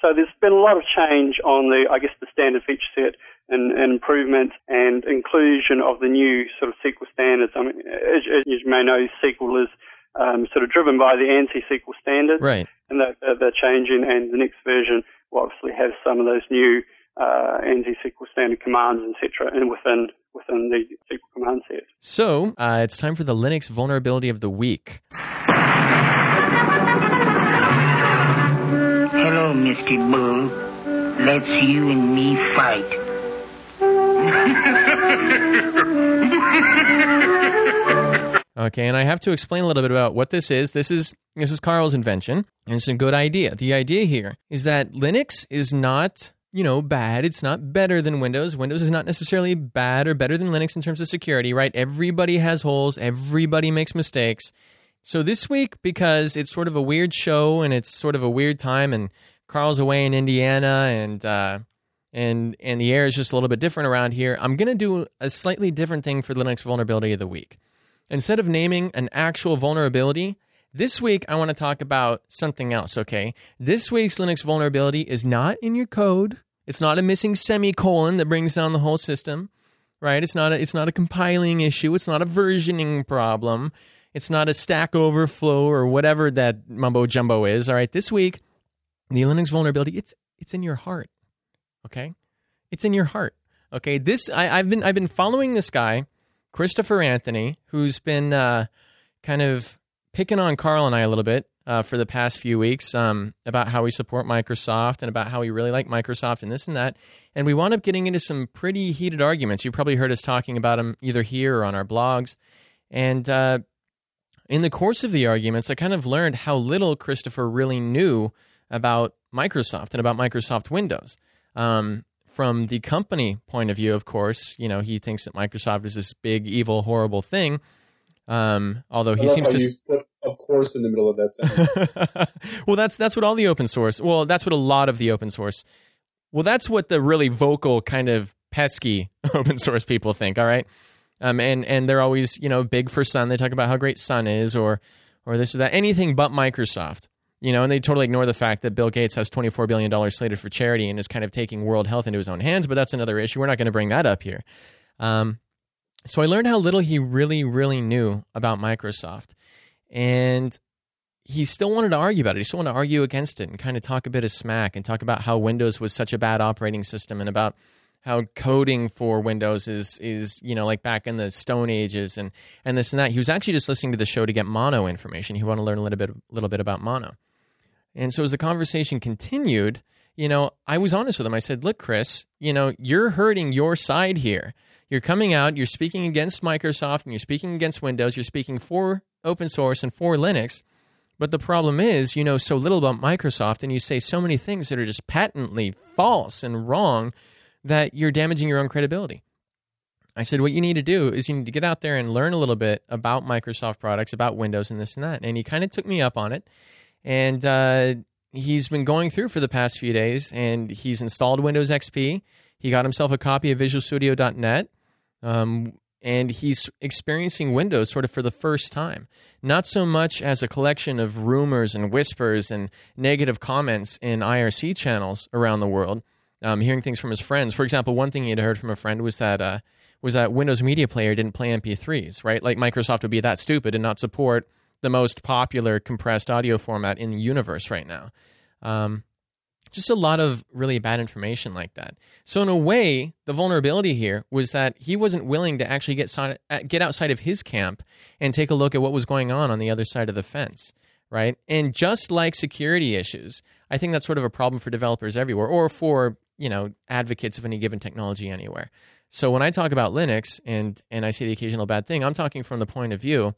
So there's been a lot of change on the, I guess, the standard feature set and, and improvement and inclusion of the new sort of SQL standards. I mean, as, as you may know, SQL is um, sort of driven by the ANSI SQL standards, Right. and they're, they're- they're changing. And the next version will obviously have some of those new uh, ANSI SQL standard commands, etc., and within within the SQL command set. So uh, it's time for the Linux vulnerability of the week. Mr. Bull. Let's you and me fight. Okay, and I have to explain a little bit about what this is. This is this is Carl's invention, and it's a good idea. The idea here is that Linux is not, you know, bad. It's not better than Windows. Windows is not necessarily bad or better than Linux in terms of security, right? Everybody has holes, everybody makes mistakes. So this week, because it's sort of a weird show and it's sort of a weird time, and Carl's away in Indiana, and uh, and and the air is just a little bit different around here. I'm gonna do a slightly different thing for Linux vulnerability of the week. Instead of naming an actual vulnerability, this week I want to talk about something else, okay? This week's Linux vulnerability is not in your code. It's not a missing semicolon that brings down the whole system, right? It's not a, it's not a compiling issue, it's not a versioning problem. It's not a stack overflow or whatever that mumbo jumbo is. All right, this week the Linux vulnerability it's it's in your heart. Okay? It's in your heart. Okay, this I, I've been I've been following this guy Christopher Anthony, who's been uh, kind of picking on Carl and I a little bit uh, for the past few weeks um, about how we support Microsoft and about how we really like Microsoft and this and that. And we wound up getting into some pretty heated arguments. You probably heard us talking about them either here or on our blogs. And uh, in the course of the arguments, I kind of learned how little Christopher really knew about Microsoft and about Microsoft Windows. Um, from the company point of view, of course, you know, he thinks that Microsoft is this big, evil, horrible thing. Um, although he seems to you put of course in the middle of that sentence. well, that's that's what all the open source. Well, that's what a lot of the open source. Well, that's what the really vocal kind of pesky open source people think. All right, um, and and they're always you know big for Sun. They talk about how great Sun is, or or this or that, anything but Microsoft. You know, and they totally ignore the fact that Bill Gates has twenty four billion dollars slated for charity and is kind of taking world health into his own hands. But that's another issue. We're not going to bring that up here. Um, so I learned how little he really, really knew about Microsoft. And he still wanted to argue about it. He still wanted to argue against it and kind of talk a bit of smack and talk about how Windows was such a bad operating system and about how coding for Windows is is you know like back in the Stone Ages and and this and that. He was actually just listening to the show to get mono information. He wanted to learn a little bit little bit about mono. And so as the conversation continued, you know, I was honest with him. I said, "Look, Chris, you know, you're hurting your side here. You're coming out, you're speaking against Microsoft and you're speaking against Windows, you're speaking for open source and for Linux." But the problem is, you know so little about Microsoft and you say so many things that are just patently false and wrong that you're damaging your own credibility. I said, what you need to do is you need to get out there and learn a little bit about Microsoft products, about Windows and this and that. And he kind of took me up on it. And uh, he's been going through for the past few days and he's installed Windows XP. He got himself a copy of VisualStudio.net. Um, and he's experiencing Windows sort of for the first time. Not so much as a collection of rumors and whispers and negative comments in IRC channels around the world, um, hearing things from his friends. For example, one thing he had heard from a friend was that uh, was that Windows Media Player didn't play MP3s, right? Like Microsoft would be that stupid and not support the most popular compressed audio format in the universe right now. Um, just a lot of really bad information like that. So in a way, the vulnerability here was that he wasn't willing to actually get si- uh, get outside of his camp and take a look at what was going on on the other side of the fence, right? And just like security issues, I think that's sort of a problem for developers everywhere or for, you know, advocates of any given technology anywhere. So when I talk about Linux and and I say the occasional bad thing, I'm talking from the point of view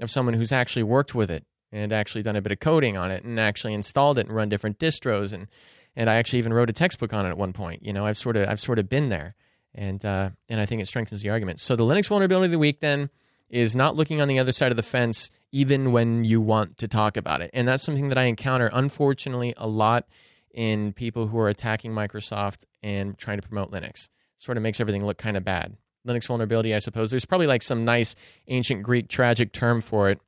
of someone who's actually worked with it and actually done a bit of coding on it and actually installed it and run different distros and and I actually even wrote a textbook on it at one point. You know, I've sort of I've sort of been there, and uh, and I think it strengthens the argument. So the Linux vulnerability of the week then is not looking on the other side of the fence even when you want to talk about it, and that's something that I encounter unfortunately a lot in people who are attacking Microsoft and trying to promote Linux. Sort of makes everything look kind of bad. Linux vulnerability, I suppose. There's probably like some nice ancient Greek tragic term for it.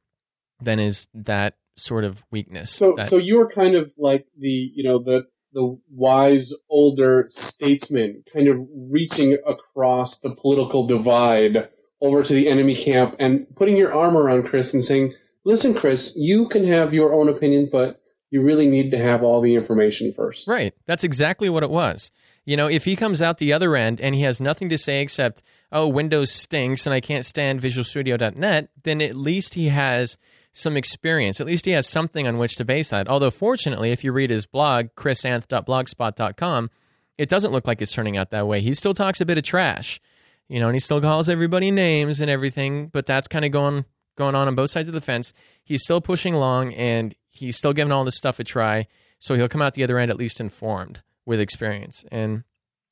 Then is that sort of weakness. So, that, so you were kind of like the, you know, the the wise older statesman, kind of reaching across the political divide over to the enemy camp and putting your arm around Chris and saying, "Listen, Chris, you can have your own opinion, but you really need to have all the information first. Right. That's exactly what it was. You know, if he comes out the other end and he has nothing to say except, "Oh, Windows stinks and I can't stand VisualStudio.net," then at least he has some experience. At least he has something on which to base that. Although, fortunately, if you read his blog, chrisanth.blogspot.com, it doesn't look like it's turning out that way. He still talks a bit of trash, you know, and he still calls everybody names and everything, but that's kind of going going on on both sides of the fence. He's still pushing along and he's still giving all this stuff a try. So he'll come out the other end at least informed with experience. And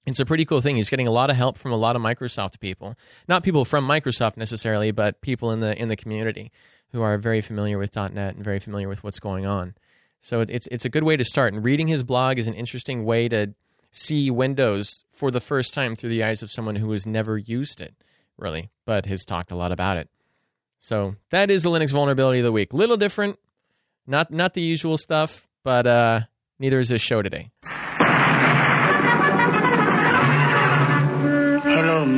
it's a pretty cool thing. He's getting a lot of help from a lot of Microsoft people. Not people from Microsoft necessarily, but people in the in the community who are very familiar with .NET and very familiar with what's going on. So it's it's a good way to start. And reading his blog is an interesting way to see Windows for the first time through the eyes of someone who has never used it, really, but has talked a lot about it. So that is the Linux vulnerability of the week. Little different, not not the usual stuff, but uh, neither is this show today.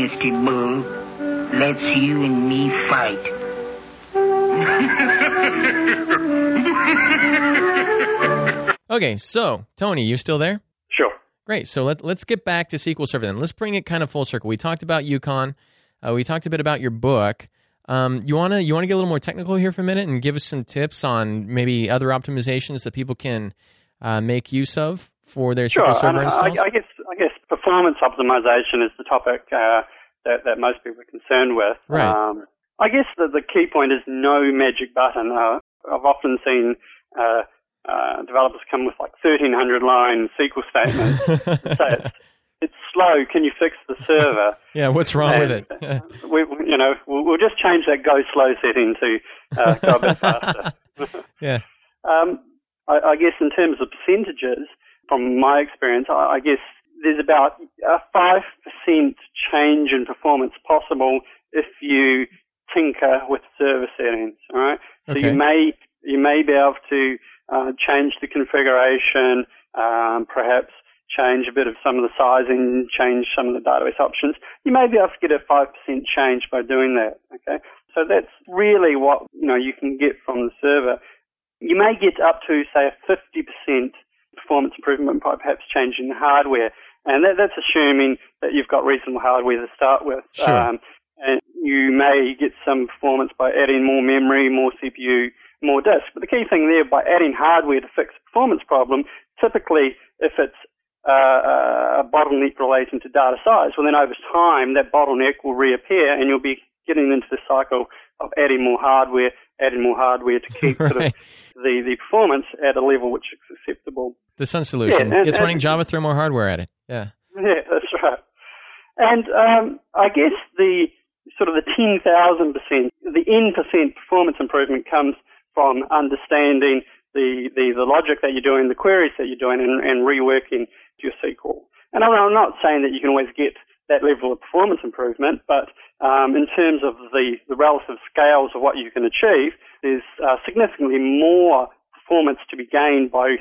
Hello, Mr. Bull. Let's you and me fight. Okay, so Tony, you still there? Sure. Great. So let, let's get back to SQL Server then. Let's bring it kind of full circle. We talked about Yukon. Uh, we talked a bit about your book. Um, you wanna you wanna get a little more technical here for a minute and give us some tips on maybe other optimizations that people can uh, make use of for their Sure. Server and I, installs. I guess I guess performance optimization is the topic uh, that that most people are concerned with. Right. Um, I guess the the key point is no magic button. Uh, I've often seen uh, uh, developers come with like 1,300 line SQL statements. so it's, it's slow. Can you fix the server? Yeah, what's wrong with it? we, you know, we'll, we'll just change that go slow setting to uh, go a bit faster. yeah. Um, I, I guess in terms of percentages, from my experience, I, I guess there's about a five percent change in performance possible if you tinker with server settings. All right, so Okay. you may you may be able to uh, change the configuration, um, perhaps change a bit of some of the sizing, change some of the database options. You may be able to get a five percent change by doing that. Okay, so that's really what you know you can get from the server. You may get up to say a fifty percent performance improvement by perhaps changing the hardware, and that, that's assuming that you've got reasonable hardware to start with. Sure. Um, and you may get some performance by adding more memory, more CPU, more disk. But the key thing there, by adding hardware to fix a performance problem, typically if it's uh, a bottleneck relating to data size, well then over time that bottleneck will reappear and you'll be getting into the cycle of adding more hardware, adding more hardware to keep sort of the, the performance at a level which is acceptable. The Sun solution. Yeah, and- it's running Java, through more hardware at it. Yeah. Yeah, that's right. And um, I guess the sort of the 10,000%, the N percent performance improvement comes from understanding the, the, the logic that you're doing, the queries that you're doing, and, and reworking your SQL. And I'm, I'm not saying that you can always get that level of performance improvement, but um, in terms of the, the relative scales of what you can achieve, there's uh, significantly more performance to be gained by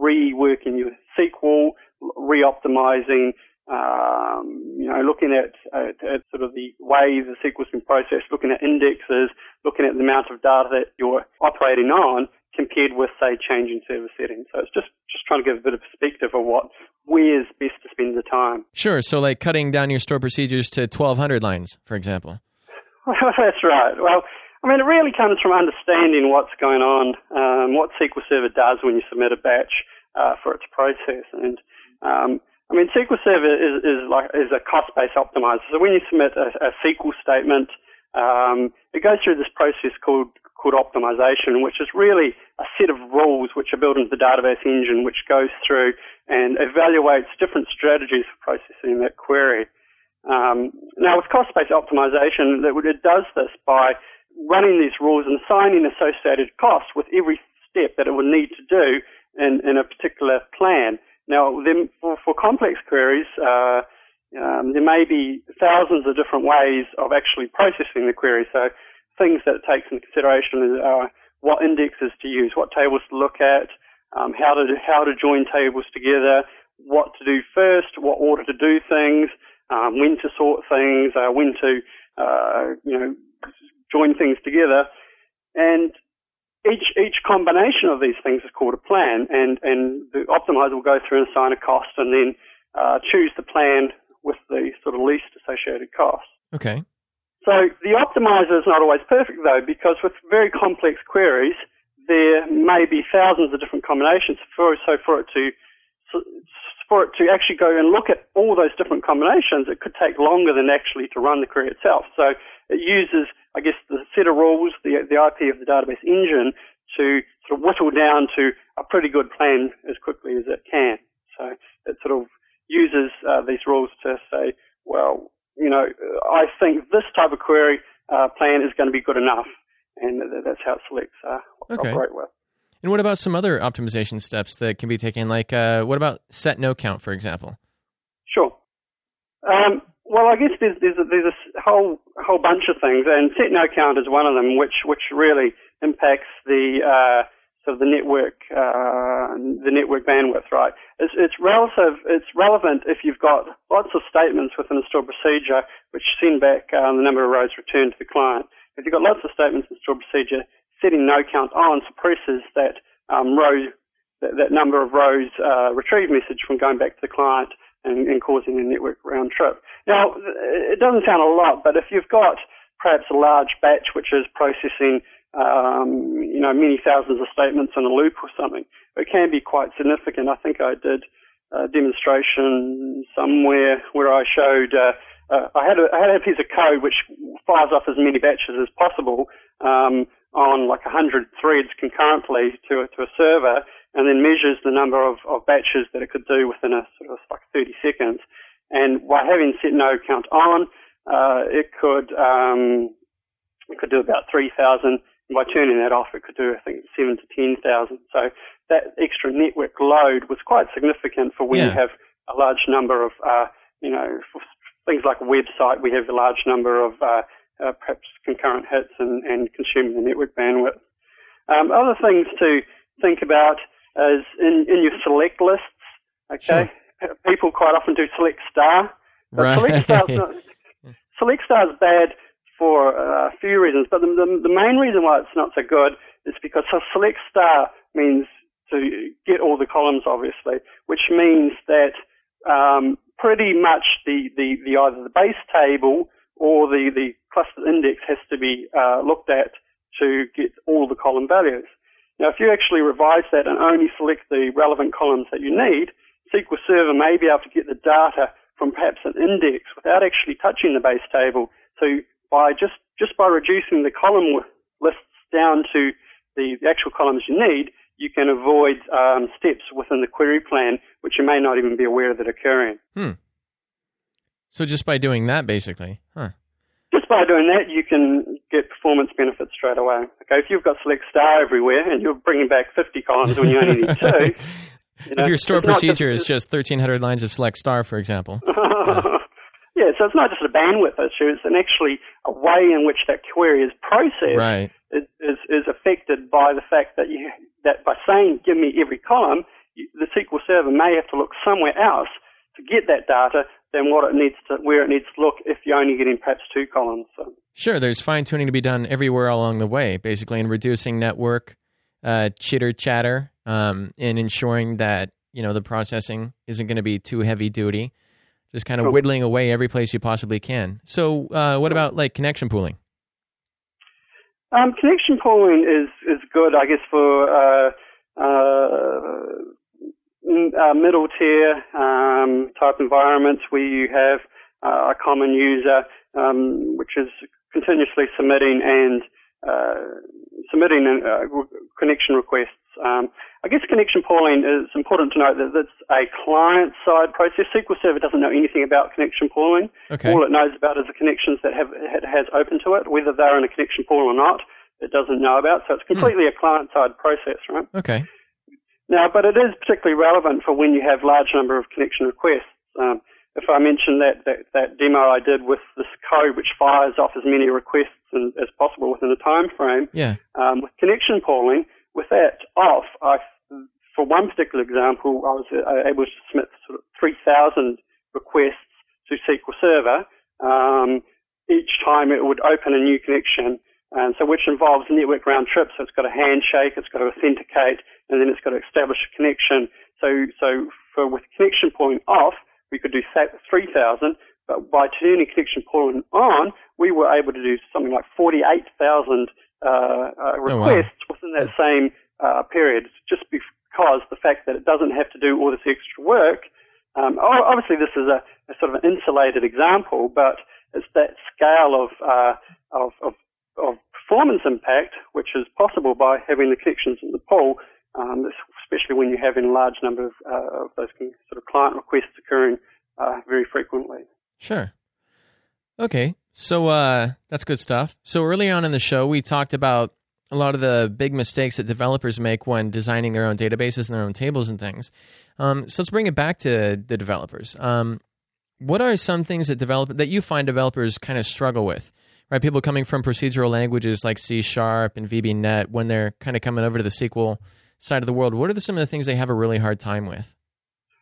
reworking your SQL, re-optimizing, um, you know, looking at, at, at sort of the way the SQL's been processed, looking at indexes, looking at the amount of data that you're operating on compared with, say, changing server settings. So it's just, just trying to give a bit of perspective of what, where's best to spend the time. Sure. So, like cutting down your store procedures to 1,200 lines, for example. That's right. Well, I mean, it really comes from understanding what's going on, um, what SQL Server does when you submit a batch uh, for its process. And um, I mean, SQL Server is, is like is a cost-based optimizer. So when you submit a, a SQL statement, um, it goes through this process called called optimization, which is really a set of rules which are built into the database engine, which goes through and evaluates different strategies for processing that query. Um, now, with cost-based optimization, it, it does this by running these rules and assigning associated costs with every step that it would need to do in, in a particular plan. Now, then for, for complex queries, uh, um, there may be thousands of different ways of actually processing the query. So things that it takes into consideration are what indexes to use, what tables to look at, um, how to how to join tables together, what to do first, what order to do things, um, when to sort things, uh, when to uh, you know join things together, and each each combination of these things is called a plan, and and the optimizer will go through and assign a cost, and then uh, choose the plan with the sort of least associated cost. Okay. So the optimizer is not always perfect though, because with very complex queries, there may be thousands of different combinations. For, so for it to for it to actually go and look at all those different combinations, it could take longer than actually to run the query itself. So it uses, I guess, set of rules, the the IP of the database engine, to sort of whittle down to a pretty good plan as quickly as it can. So it sort of uses uh, these rules to say, well, you know, I think this type of query uh, plan is going to be good enough, and that's how it selects uh, what Okay. to operate with. And what about some other optimization steps that can be taken? Like, uh, what about set no count, for example? Sure. Um, well, I guess there's there's a, there's a whole whole bunch of things, and set no count is one of them, which which really impacts the uh, sort of the network uh, the network bandwidth. Right? It's it's relative. It's relevant if you've got lots of statements within a stored procedure which send back uh, the number of rows returned to the client. If you've got lots of statements in stored procedure, setting no count on suppresses that um, row that, that number of rows uh, message from going back to the client and, and causing a network round trip. Now, it doesn't sound a lot, but if you've got perhaps a large batch which is processing, um, you know, many thousands of statements in a loop or something, it can be quite significant. I think I did a demonstration somewhere where I showed uh, uh, I had a I had a piece of code which fires off as many batches as possible um, on like 100 threads concurrently to a, to a server, and then measures the number of, of batches that it could do within a sort of like 30 seconds. And by having set no count on, uh, it could um, it could do about 3,000. And by turning that off, it could do, I think, 7 to 10,000. So that extra network load was quite significant for when you have a large number of, uh, you know, for things like a website, we have a large number of uh, uh, perhaps concurrent hits and, and consuming the network bandwidth. Um, other things to think about is in, in your select lists, okay? People quite often do select star. But Right. Select star's not, select star is bad for uh, a few reasons, but the, the, the main reason why it's not so good is because a select star means to get all the columns, obviously, which means that um, pretty much the, the, the either the base table or the, the cluster index has to be uh, looked at to get all the column values. Now, if you actually revise that and only select the relevant columns that you need, SQL Server may be able to get the data from perhaps an index without actually touching the base table. So by just, just by reducing the column lists down to the, the actual columns you need, you can avoid um, steps within the query plan, which you may not even be aware that occurring. Hmm. So just by doing that, basically, huh? Just by doing that, you can get performance benefits straight away. Okay, if you've got select star everywhere and you're bringing back 50 columns when you only need two, you know, if your store not just- procedure is just 1,300 lines of select star, for example. yeah, so it's not just a bandwidth issue; it's an actually a way in which that query is processed Right. is, is, is affected by the fact that you that by saying "give me every column," the SQL Server may have to look somewhere else to get that data than what it needs to where it needs to look if you're only getting perhaps two columns. So, Sure, there's fine tuning to be done everywhere along the way, basically, in reducing network uh, chitter chatter um, and ensuring that you know the processing isn't going to be too heavy duty. Just kind of Cool. whittling away every place you possibly can. So, uh, what about like connection pooling? Um, connection pooling is, is good, I guess, for uh, uh, middle tier um, type environments where you have uh, a common user um, which is continuously submitting and uh, submitting uh, connection requests. Um, I guess connection pooling is important to note that it's a client-side process. SQL Server doesn't know anything about connection pooling. Okay. All it knows about is the connections that have it has open to it, whether they're in a connection pool or not. It doesn't know about, so it's completely a client-side process, right? Okay. Now, but it is particularly relevant for when you have large number of connection requests. Um, if I mention that, that that demo I did with this code, which fires off as many requests and, as possible within a time frame, Yeah. um, with connection pooling, with that off, I, for one particular example, I was uh, able to submit sort of 3,000 requests to SQL Server. Um, each time it would open a new connection, and so which involves network round trip. So it's got a handshake, it's got to authenticate, and then it's got to establish a connection. So, so for with connection pooling off, we could do 3,000, but by turning connection pooling on, we were able to do something like 48,000 uh, uh, wow. requests within that same uh, period, just because the fact that it doesn't have to do all this extra work. Um, obviously, this is a, a sort of an insulated example, but it's that scale of, uh, of, of, of performance impact, which is possible by having the connections in the pool, um, especially when you have a large number of, uh, of those sort of client requests occurring uh, very frequently. Sure. Okay. So uh, that's good stuff. So early on in the show, we talked about a lot of the big mistakes that developers make when designing their own databases and their own tables and things. Um, so let's bring it back to the developers. Um, what are some things that develop that you find developers kind of struggle with? Right, people coming from procedural languages like C Sharp and VB.NET when they're kind of coming over to the SQL side of the world. What are the, some of the things they have a really hard time with?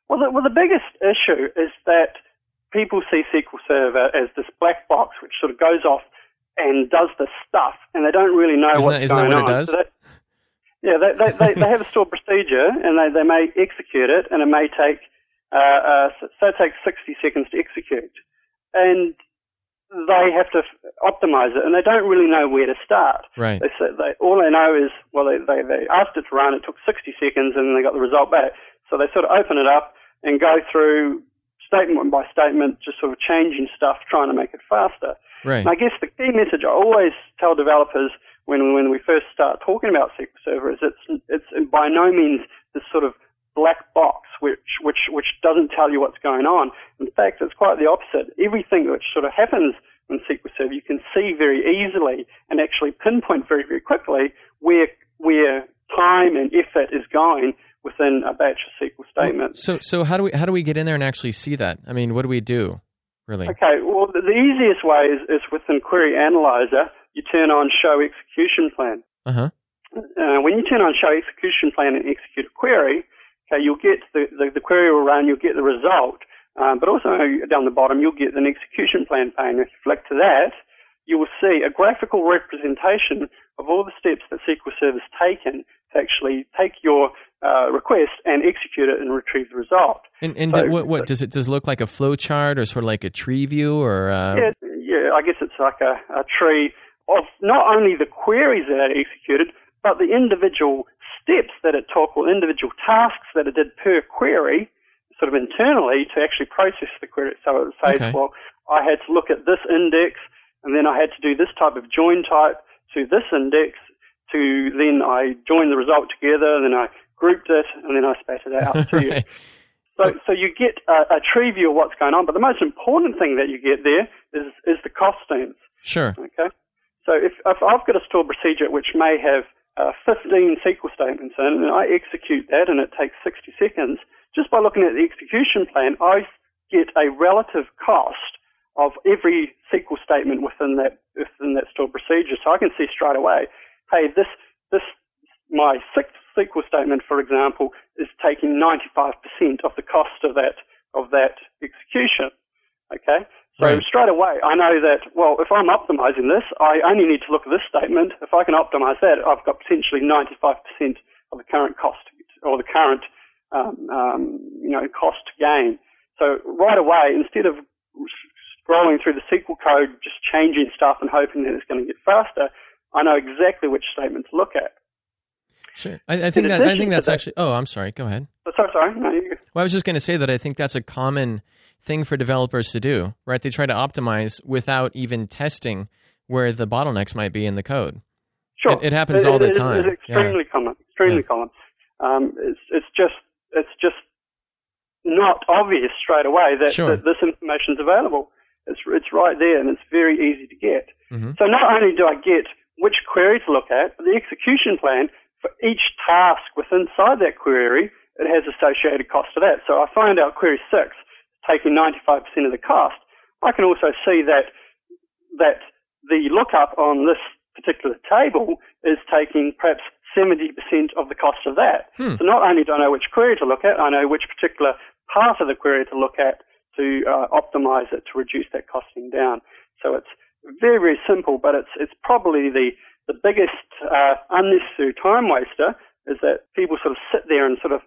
Well, the, well, the biggest issue is that people see SQL Server as this black box which sort of goes off and does the stuff, and they don't really know Isn't what's that- isn't that going what it on. does? So that- yeah, they, they, they, they have a stored procedure, and they, they may execute it, and it may take, uh, uh, so it takes 60 seconds to execute. And they have to f- optimize it, and they don't really know where to start. Right. They, say they all they know is well, they, they they asked it to run. It took 60 seconds, and they got the result back. So they sort of open it up and go through statement by statement, just sort of changing stuff, trying to make it faster. Right. And I guess the key message I always tell developers when when we first start talking about SQL Server is it's it's by no means this sort of black box which which which doesn't tell you what's going on. In fact, it's quite the opposite. Everything which sort of happens in SQL Server, you can see very easily and actually pinpoint very very quickly where where time and effort is going within a batch of SQL statements. So so how do we how do we get in there and actually see that? I mean, what do we do? Really? Okay, well, the, the easiest way is, is within Query Analyzer, you turn on Show Execution Plan. Uh huh. Uh, when you turn on Show Execution Plan and execute a query, okay, you'll get the, the, the query will run, you'll get the result, um, but also down the bottom, you'll get an execution plan pane. If you flick to that, you will see a graphical representation of all the steps that SQL Server's taken to actually take your uh, request and execute it and retrieve the result. And, and So- what, what does it does it look like a flow chart or sort of like a tree view or uh, yeah, yeah, I guess it's like a, a tree of not only the queries that it executed, but the individual steps that it took or individual tasks that it did per query, sort of internally to actually process the query. So it would say, Okay. well, I had to look at this index, and then I had to do this type of join type to this index, to then I joined the result together, then I grouped it, and then I spat it out to you. So, so you get a, a tree view of what's going on, but the most important thing that you get there is, is the costings. Sure. Okay. So if, if I've got a stored procedure which may have uh, 15 SQL statements in, and I execute that, and it takes 60 seconds, just by looking at the execution plan, I get a relative cost of every SQL statement within that within that stored procedure. So I can see straight away, hey, this this my sixth SQL statement, for example, is taking 95% of the cost of that of that execution. Okay, so Right. straight away I know that well, if I'm optimizing this, I only need to look at this statement. If I can optimize that, I've got potentially 95% of the current cost or the current um, um, you know cost gain. So right away, instead of scrolling through the SQL code, just changing stuff and hoping that it's going to get faster, I know exactly which statement to look at. Sure. I, I think that I think that's that- actually. Oh, I'm sorry. Go ahead. Sorry, sorry. No, Well, I was just going to say that I think that's a common thing for developers to do, right? They try to optimize without even testing where the bottlenecks might be in the code. sure. It- it happens all the it- time. It's extremely common. Extremely Yeah. common. Um, it's it's just it's just not obvious straight away that, Sure. that this information is available. It's it's right there and it's very easy to get. Mhm. So not only do I get which query to look at, but the execution plan for each task within inside that query, it has associated cost to that. So I find out query six taking 95% of the cost. I can also see that that the lookup on this particular table is taking perhaps 70% of the cost of that. Hmm. So not only do I know which query to look at, I know which particular part of the query to look at to uh, optimize it to reduce that costing down. So it's very, very simple, but it's it's probably the the biggest uh, unnecessary time waster is that people sort of sit there and sort of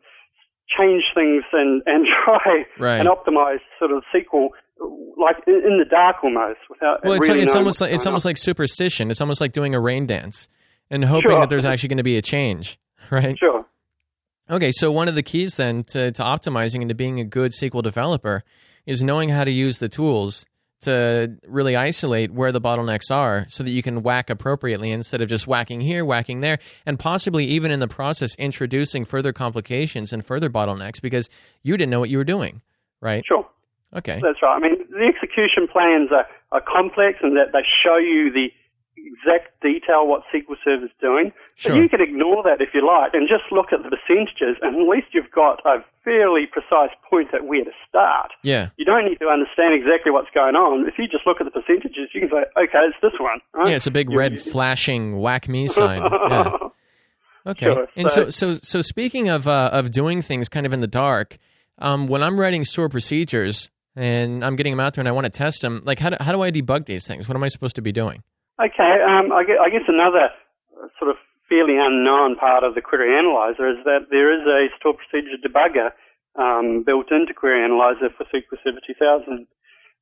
change things and, and try Right. and optimize sort of SQL like in, in the dark almost without Well, it's really like, it's almost like it's on. almost like superstition. It's almost like doing a rain dance and hoping Sure. that there's actually going to be a change, right? sure. Okay, so one of the keys then to, to optimizing and to being a good SQL developer is knowing how to use the tools to really isolate where the bottlenecks are so that you can whack appropriately instead of just whacking here, whacking there, and possibly even in the process introducing further complications and further bottlenecks because you didn't know what you were doing, right? Sure. Okay. That's right. I mean, the execution plans are, are complex and that they show you the exact detail what SQL Server is doing. Sure. But you can ignore that if you like and just look at the percentages, and at least you've got a fairly precise point at where to start. Yeah. You don't need to understand exactly what's going on. If you just look at the percentages, you can say, okay, it's this one. Right? Yeah, it's a big You- red flashing whack me sign. Yeah. Okay. Sure. And so, So- so, speaking of uh, of doing things kind of in the dark, um, when I'm writing store procedures and I'm getting them out there and I want to test them, like how do, how do I debug these things? What am I supposed to be doing? Okay, um, I, guess, I guess another uh, sort of fairly unknown part of the Query Analyzer is that there is a stored procedure debugger um, built into Query Analyzer for SQL Server 2000.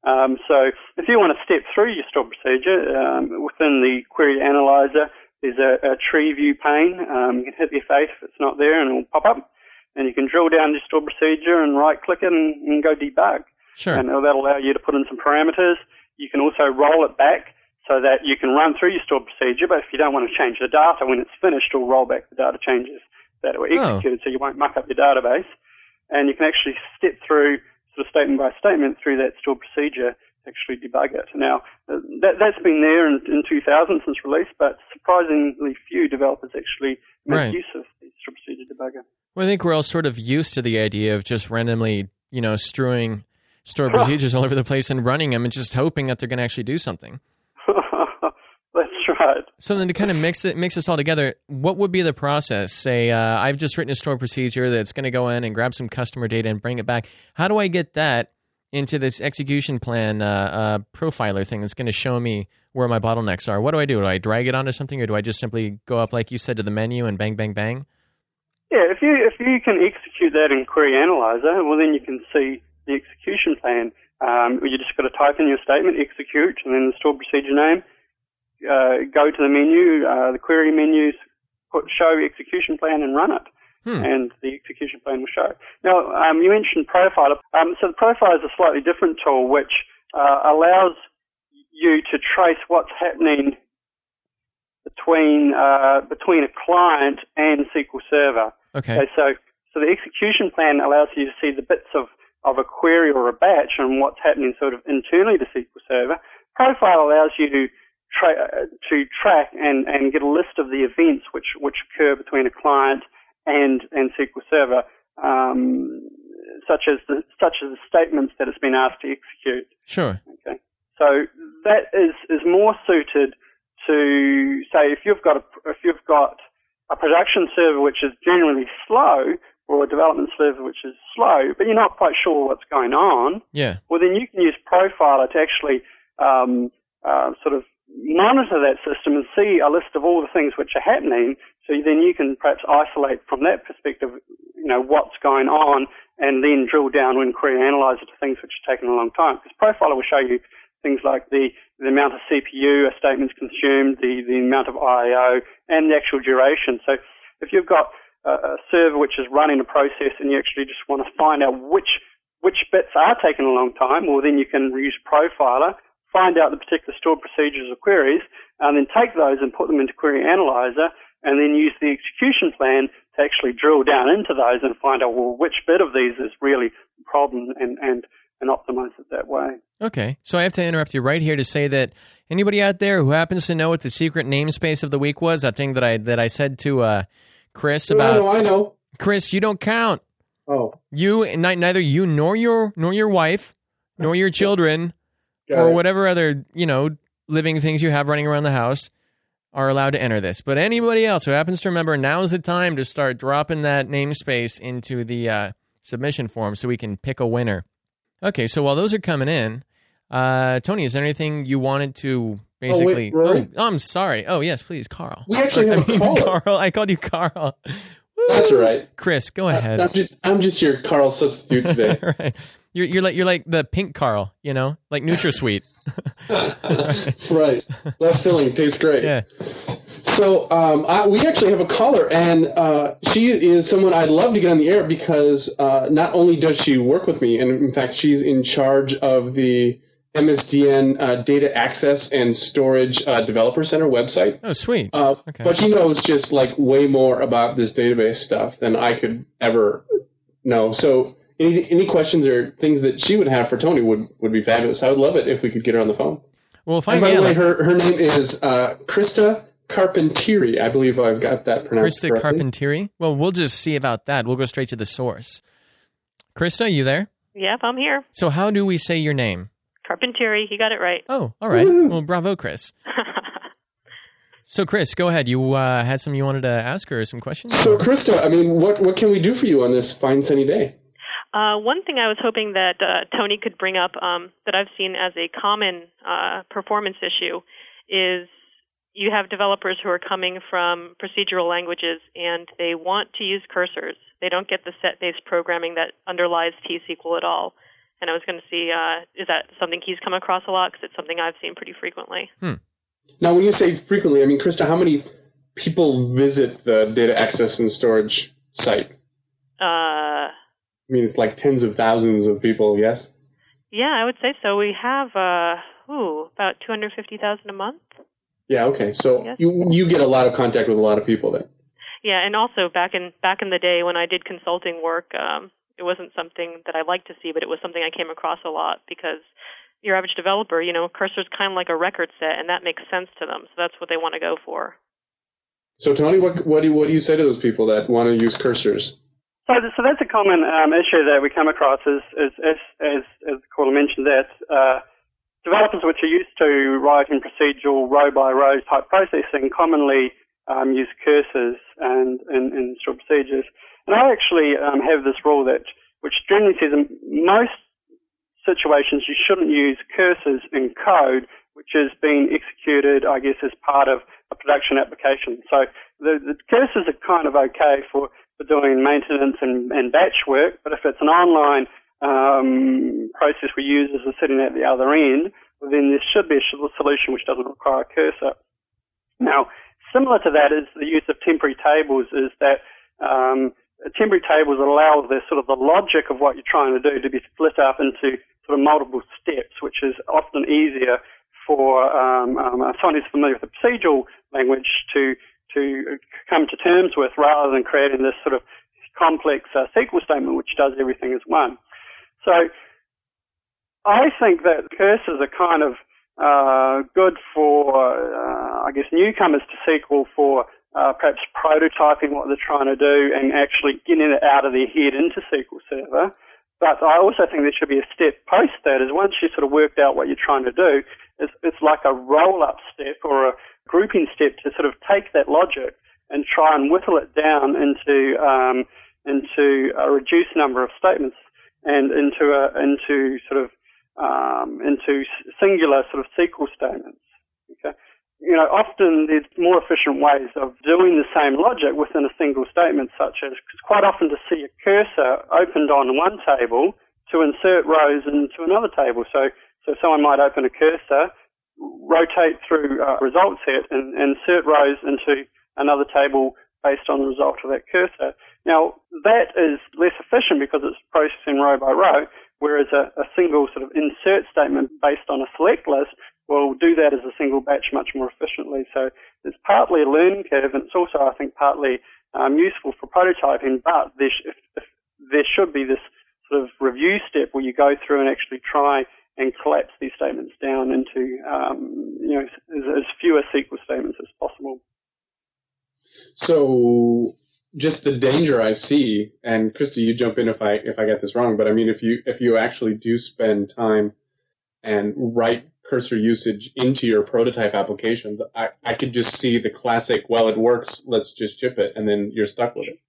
Um, so if you want to step through your stored procedure um, within the Query Analyzer, there's a, a tree view pane. Um, you can hit your face if it's not there, and it'll pop up. And you can drill down your stored procedure and right-click it and, and go debug. Sure. And that'll allow you to put in some parameters. You can also roll it back so that you can run through your stored procedure, but if you don't want to change the data when it's finished, it'll roll back the data changes that were Oh. executed so you won't muck up your database. and you can actually step through sort of statement by statement through that stored procedure to actually debug it. Now, uh, that, that's been there in, in 2000 since release, but surprisingly few developers actually make Right. use of the stored procedure debugger. Well, I think we're all sort of used to the idea of just randomly, you know, strewing stored procedures all over the place and running them and just hoping that they're going to actually do something. Right. So then to kind of mix it, mix this all together, what would be the process? Say, uh, I've just written a stored procedure that's going to go in and grab some customer data and bring it back. How do I get that into this execution plan uh, uh, profiler thing that's going to show me where my bottlenecks are? What do I do? Do I drag it onto something, or do I just simply go up, like you said, to the menu and bang, bang, bang? Yeah, if you if you can execute that in Query Analyzer, well then you can see the execution plan. Um, you just got to type in your statement, execute, and then the stored procedure name. Uh, go to the menu, uh, the query menus, put show execution plan, and run it. Hmm. And the execution plan will show. Now, um, you mentioned Profiler. Um, so the Profiler is a slightly different tool which uh, allows you to trace what's happening between uh, between a client and SQL Server. Okay. so so the execution plan allows you to see the bits of, of a query or a batch and what's happening sort of internally to SQL Server. Profile allows you to tra- to track and, and get a list of the events which which occur between a client and and SQL Server, um, such as the such as the statements that it's been asked to execute. Sure. Okay. So that is, is more suited to say if you've got a, if you've got a production server which is generally slow or a development server which is slow, but you're not quite sure what's going on. Yeah. Well, then you can use Profiler to actually um, uh, sort of monitor that system and see a list of all the things which are happening. So then you can perhaps isolate from that perspective, you know, what's going on, and then drill down when query analyzer to things which are taking a long time. Because Profiler will show you things like the, the amount of CPU a statement's consumed, the, the amount of I/O, and the actual duration. So if you've got a, a server which is running a process and you actually just want to find out which which bits are taking a long time, well then you can use Profiler, find out the particular stored procedures or queries, and then take those and put them into Query Analyzer, and then use the execution plan to actually drill down into those and find out well which bit of these is really the problem and and and optimize it that way. Okay. So I have to interrupt you right here to say that anybody out there who happens to know what the secret namespace of the week was, that thing that I that I said to uh, Chris No, about no, I know. Chris, you don't count. Oh, You ni- neither you nor your nor your wife nor your children got or it. whatever other, you know, living things you have running around the house are allowed to enter this. But anybody else who happens to remember, now is the time to start dropping that namespace into the uh, submission form so we can pick a winner. Okay, so while those are coming in, uh, Tony, is there anything you wanted to basically? Rory? oh, I'm sorry. Oh, yes, please, Carl. We actually have I mean. Carl. I called you Carl. That's all right. Chris, go ahead. I'm just, I'm just your Carl substitute today. right. You're, you're like you're like the pink Carl, you know, like NutraSweet. right. Less filling tastes great. Yeah. So um, I, we actually have a caller, and uh, she is someone I'd love to get on the air because uh, not only does she work with me, and in fact, she's in charge of the MSDN uh, Data Access and Storage uh, Developer Center website. Oh, sweet. Uh, Okay. But she knows just like way more about this database stuff than I could ever know. So any, any questions or things that she would have for Tony would, would be fabulous. I would love it if we could get her on the phone. Well, And by the way, her, her name is uh, Krista Carpentieri. I believe I've got that pronounced Krista correctly. Carpentieri. Well, we'll just see about that. We'll go straight to the source. Krista, you there? Yep, I'm here. So how do we say your name? Carpentieri, he got it right. Oh, all right. Well, bravo, Chris. So, Chris, go ahead. You uh, had some you wanted to ask her, some questions? So, Krista, I mean, what, what can we do for you on this fine sunny day? Uh, one thing I was hoping that uh, Tony could bring up um, that I've seen as a common uh, performance issue is you have developers who are coming from procedural languages and they want to use cursors. They don't get the set-based programming that underlies T-SQL at all. And I was going to see, uh, is that something he's come across a lot? Because it's something I've seen pretty frequently. Now, when you say frequently, I mean, Krista, how many people visit the data access and storage site? Uh, I mean, it's like tens of thousands of people, yes? yeah, I would say so. We have, uh, ooh, about 250,000 a month. Yeah, okay. So Yes. you, you get a lot of contact with a lot of people then. Yeah, and also back in back in the day when I did consulting work, um, it wasn't something that I liked to see, but it was something I came across a lot because your average developer, you know, cursor's kind of like a record set, and that makes sense to them. So that's what they want to go for. So, Tony, what what do what do you say to those people that want to use cursors? So, so that's a common um, issue that we come across is, is, is, as, as the caller mentioned, that uh, developers which are used to writing procedural row by row type processing commonly um, use cursors and in, stored procedures. And I actually um, have this rule that which generally says in most situations you shouldn't use cursors in code which is being executed, I guess, as part of a production application. So the, the cursors are kind of okay for, for doing maintenance and, and batch work, but if it's an online um, process where users are sitting at the other end, then there should be a solution which doesn't require a cursor. Now, similar to that is the use of temporary tables is that um, temporary tables allow the sort of the logic of what you're trying to do to be split up into sort of multiple steps, which is often easier for um, um, someone who's familiar with the procedural language to to come to terms with, rather than creating this sort of complex uh, SQL statement which does everything as one. So I think that cursors are kind of uh, good for, uh, I guess, newcomers to SQL for uh, perhaps prototyping what they're trying to do and actually getting it out of their head into SQL Server. But I also think there should be a step post that is once you sort of worked out what you're trying to do, it's, it's like a roll-up step or a grouping step to sort of take that logic and try and whittle it down into um, into a reduced number of statements and into a into sort of um, into singular sort of SQL statements. Okay, you know, often there's more efficient ways of doing the same logic within a single statement, such as quite often to see a cursor opened on one table to insert rows into another table. So, so someone might open a cursor, rotate through a result set, and, and insert rows into another table based on the result of that cursor. Now, that is less efficient because it's processing row by row, whereas a, a single sort of insert statement based on a select list will do that as a single batch much more efficiently. So it's partly a learning curve, and it's also, I think, partly um, useful for prototyping. But there, sh- if, if there should be this sort of review step where you go through and actually try and collapse these statements down into, um, you know, as, as fewer SQL statements as possible. So just the danger I see, and Krista, you jump in if I if I get this wrong, but I mean if you if you actually do spend time and write cursor usage into your prototype applications, I, I could just see the classic, well it works, let's just ship it, and then you're stuck with it.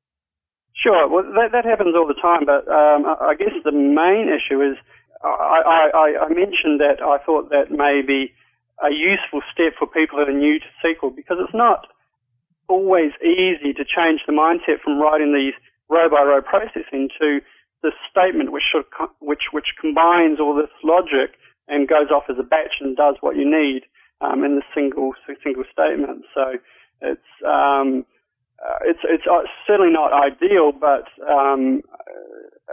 Sure, well that that happens all the time, but um, I guess the main issue is I, I, I mentioned that I thought that may be a useful step for people that are new to SQL because it's not always easy to change the mindset from writing these row by row processing to the statement which should, which which combines all this logic and goes off as a batch and does what you need um, in the single single statement. So it's um, uh, it's it's uh, certainly not ideal, but um,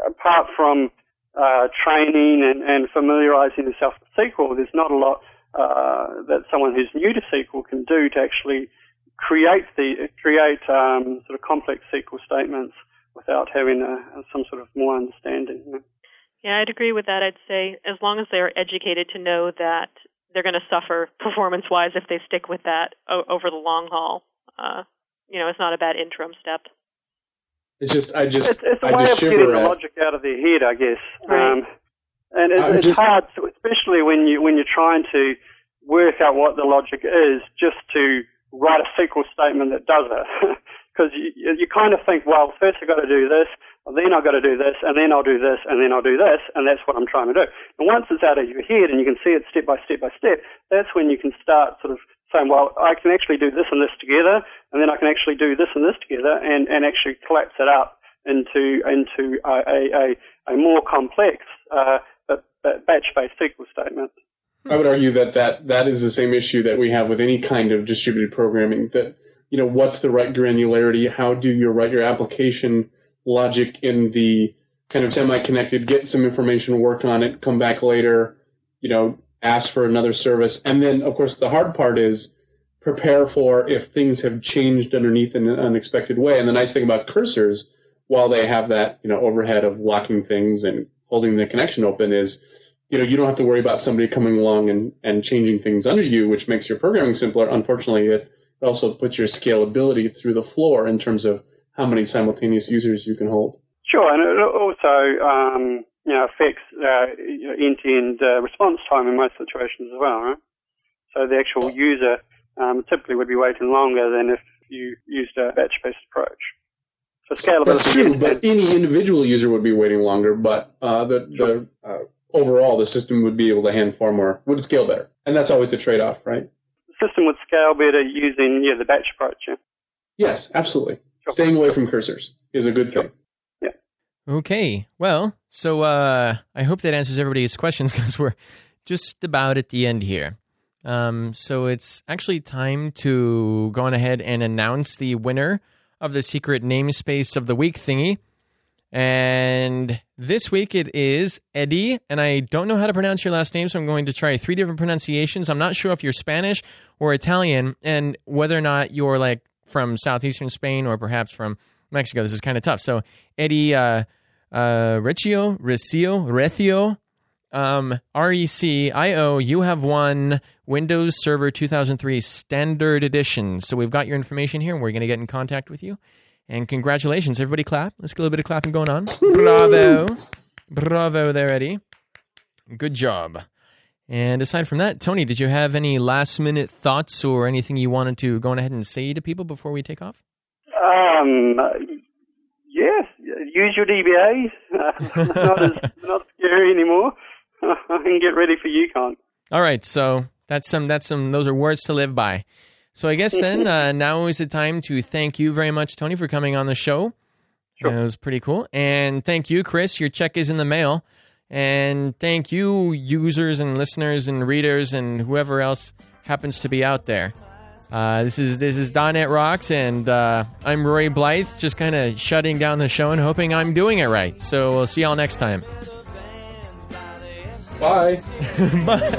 apart from uh, training and, and familiarizing yourself with SQL, there's not a lot uh, that someone who's new to SQL can do to actually create the create um, sort of complex SQL statements without having a, some sort of more understanding. Yeah, I'd agree with that. I'd say as long as they're educated to know that they're going to suffer performance-wise if they stick with that o- over the long haul, uh, you know, it's not a bad interim step. It's just, I just, it's, it's a I way just of getting shiver the logic out of their head, I guess. Right. Um, and it, it's just- hard, to, especially when you when you're trying to work out what the logic is, just to write a SQL statement that does it. Because you, you kind of think, well, first I've got to do this, then I've got to do this, and then I'll do this, and then I'll do this, and that's what I'm trying to do. And once it's out of your head and you can see it step by step by step, that's when you can start sort of saying, well, I can actually do this and this together, and then I can actually do this and this together, and, and actually collapse it up into into a, a, a, more complex uh, batch-based SQL statement. I would argue that, that that is the same issue that we have with any kind of distributed programming. That you know, what's the right granularity? How do you write your application logic in the kind of semi-connected? Get some information, work on it, come back later. You know, ask for another service, and then of course the hard part is prepare for if things have changed underneath in an unexpected way. And the nice thing about cursors, while they have that you know overhead of locking things and holding the connection open is you know you don't have to worry about somebody coming along and, and changing things under you which makes your programming simpler. Unfortunately it also puts your scalability through the floor in terms of how many simultaneous users you can hold. Sure, and it also um, you know affects uh, end-to-end uh, response time in most situations as well, right? So the actual user um, typically would be waiting longer than if you used a batch-based approach. So scalability. That's true, but any individual user would be waiting longer. But uh, the the uh, overall, the system would be able to handle far more, would scale better, and that's always the trade-off, right? the system would scale better using yeah the batch approach. Yeah. Yes, absolutely. Staying away from cursors is a good thing. Okay. Well, so uh, I hope that answers everybody's questions because we're just about at the end here. Um, so it's actually time to go on ahead and announce the winner of the secret namespace of the week thingy. And this week it is Eddie, and I don't know how to pronounce your last name, so I'm going to try three different pronunciations. I'm not sure if you're Spanish or Italian, and whether or not you're like from southeastern Spain or perhaps from Mexico. This is kind of tough. So Eddie uh, uh, Riccio, Recio, Recio, um, R-E-C-I-O, you have won Windows Server 2003 Standard Edition. So we've got your information here, and we're going to get in contact with you. And congratulations. Everybody clap. Let's get a little bit of clapping going on. Bravo. Bravo there, Eddie. Good job. And aside from that, Tony, did you have any last minute thoughts or anything you wanted to go ahead and say to people before we take off? Um, yes, use your DBA. Uh, not as not scary anymore. and get ready for Yukon. All right, so that's some that's some those are words to live by. So I guess then uh, now is the time to thank you very much, Tony, for coming on the show. Sure. It was pretty cool, and thank you, Chris. Your check is in the mail, and thank you, users and listeners and readers and whoever else happens to be out there. Uh, this is this is .NET Rocks, and uh, I'm Rory Blythe, just kind of shutting down the show and hoping I'm doing it right. So we'll see y'all next time. Bye. Bye.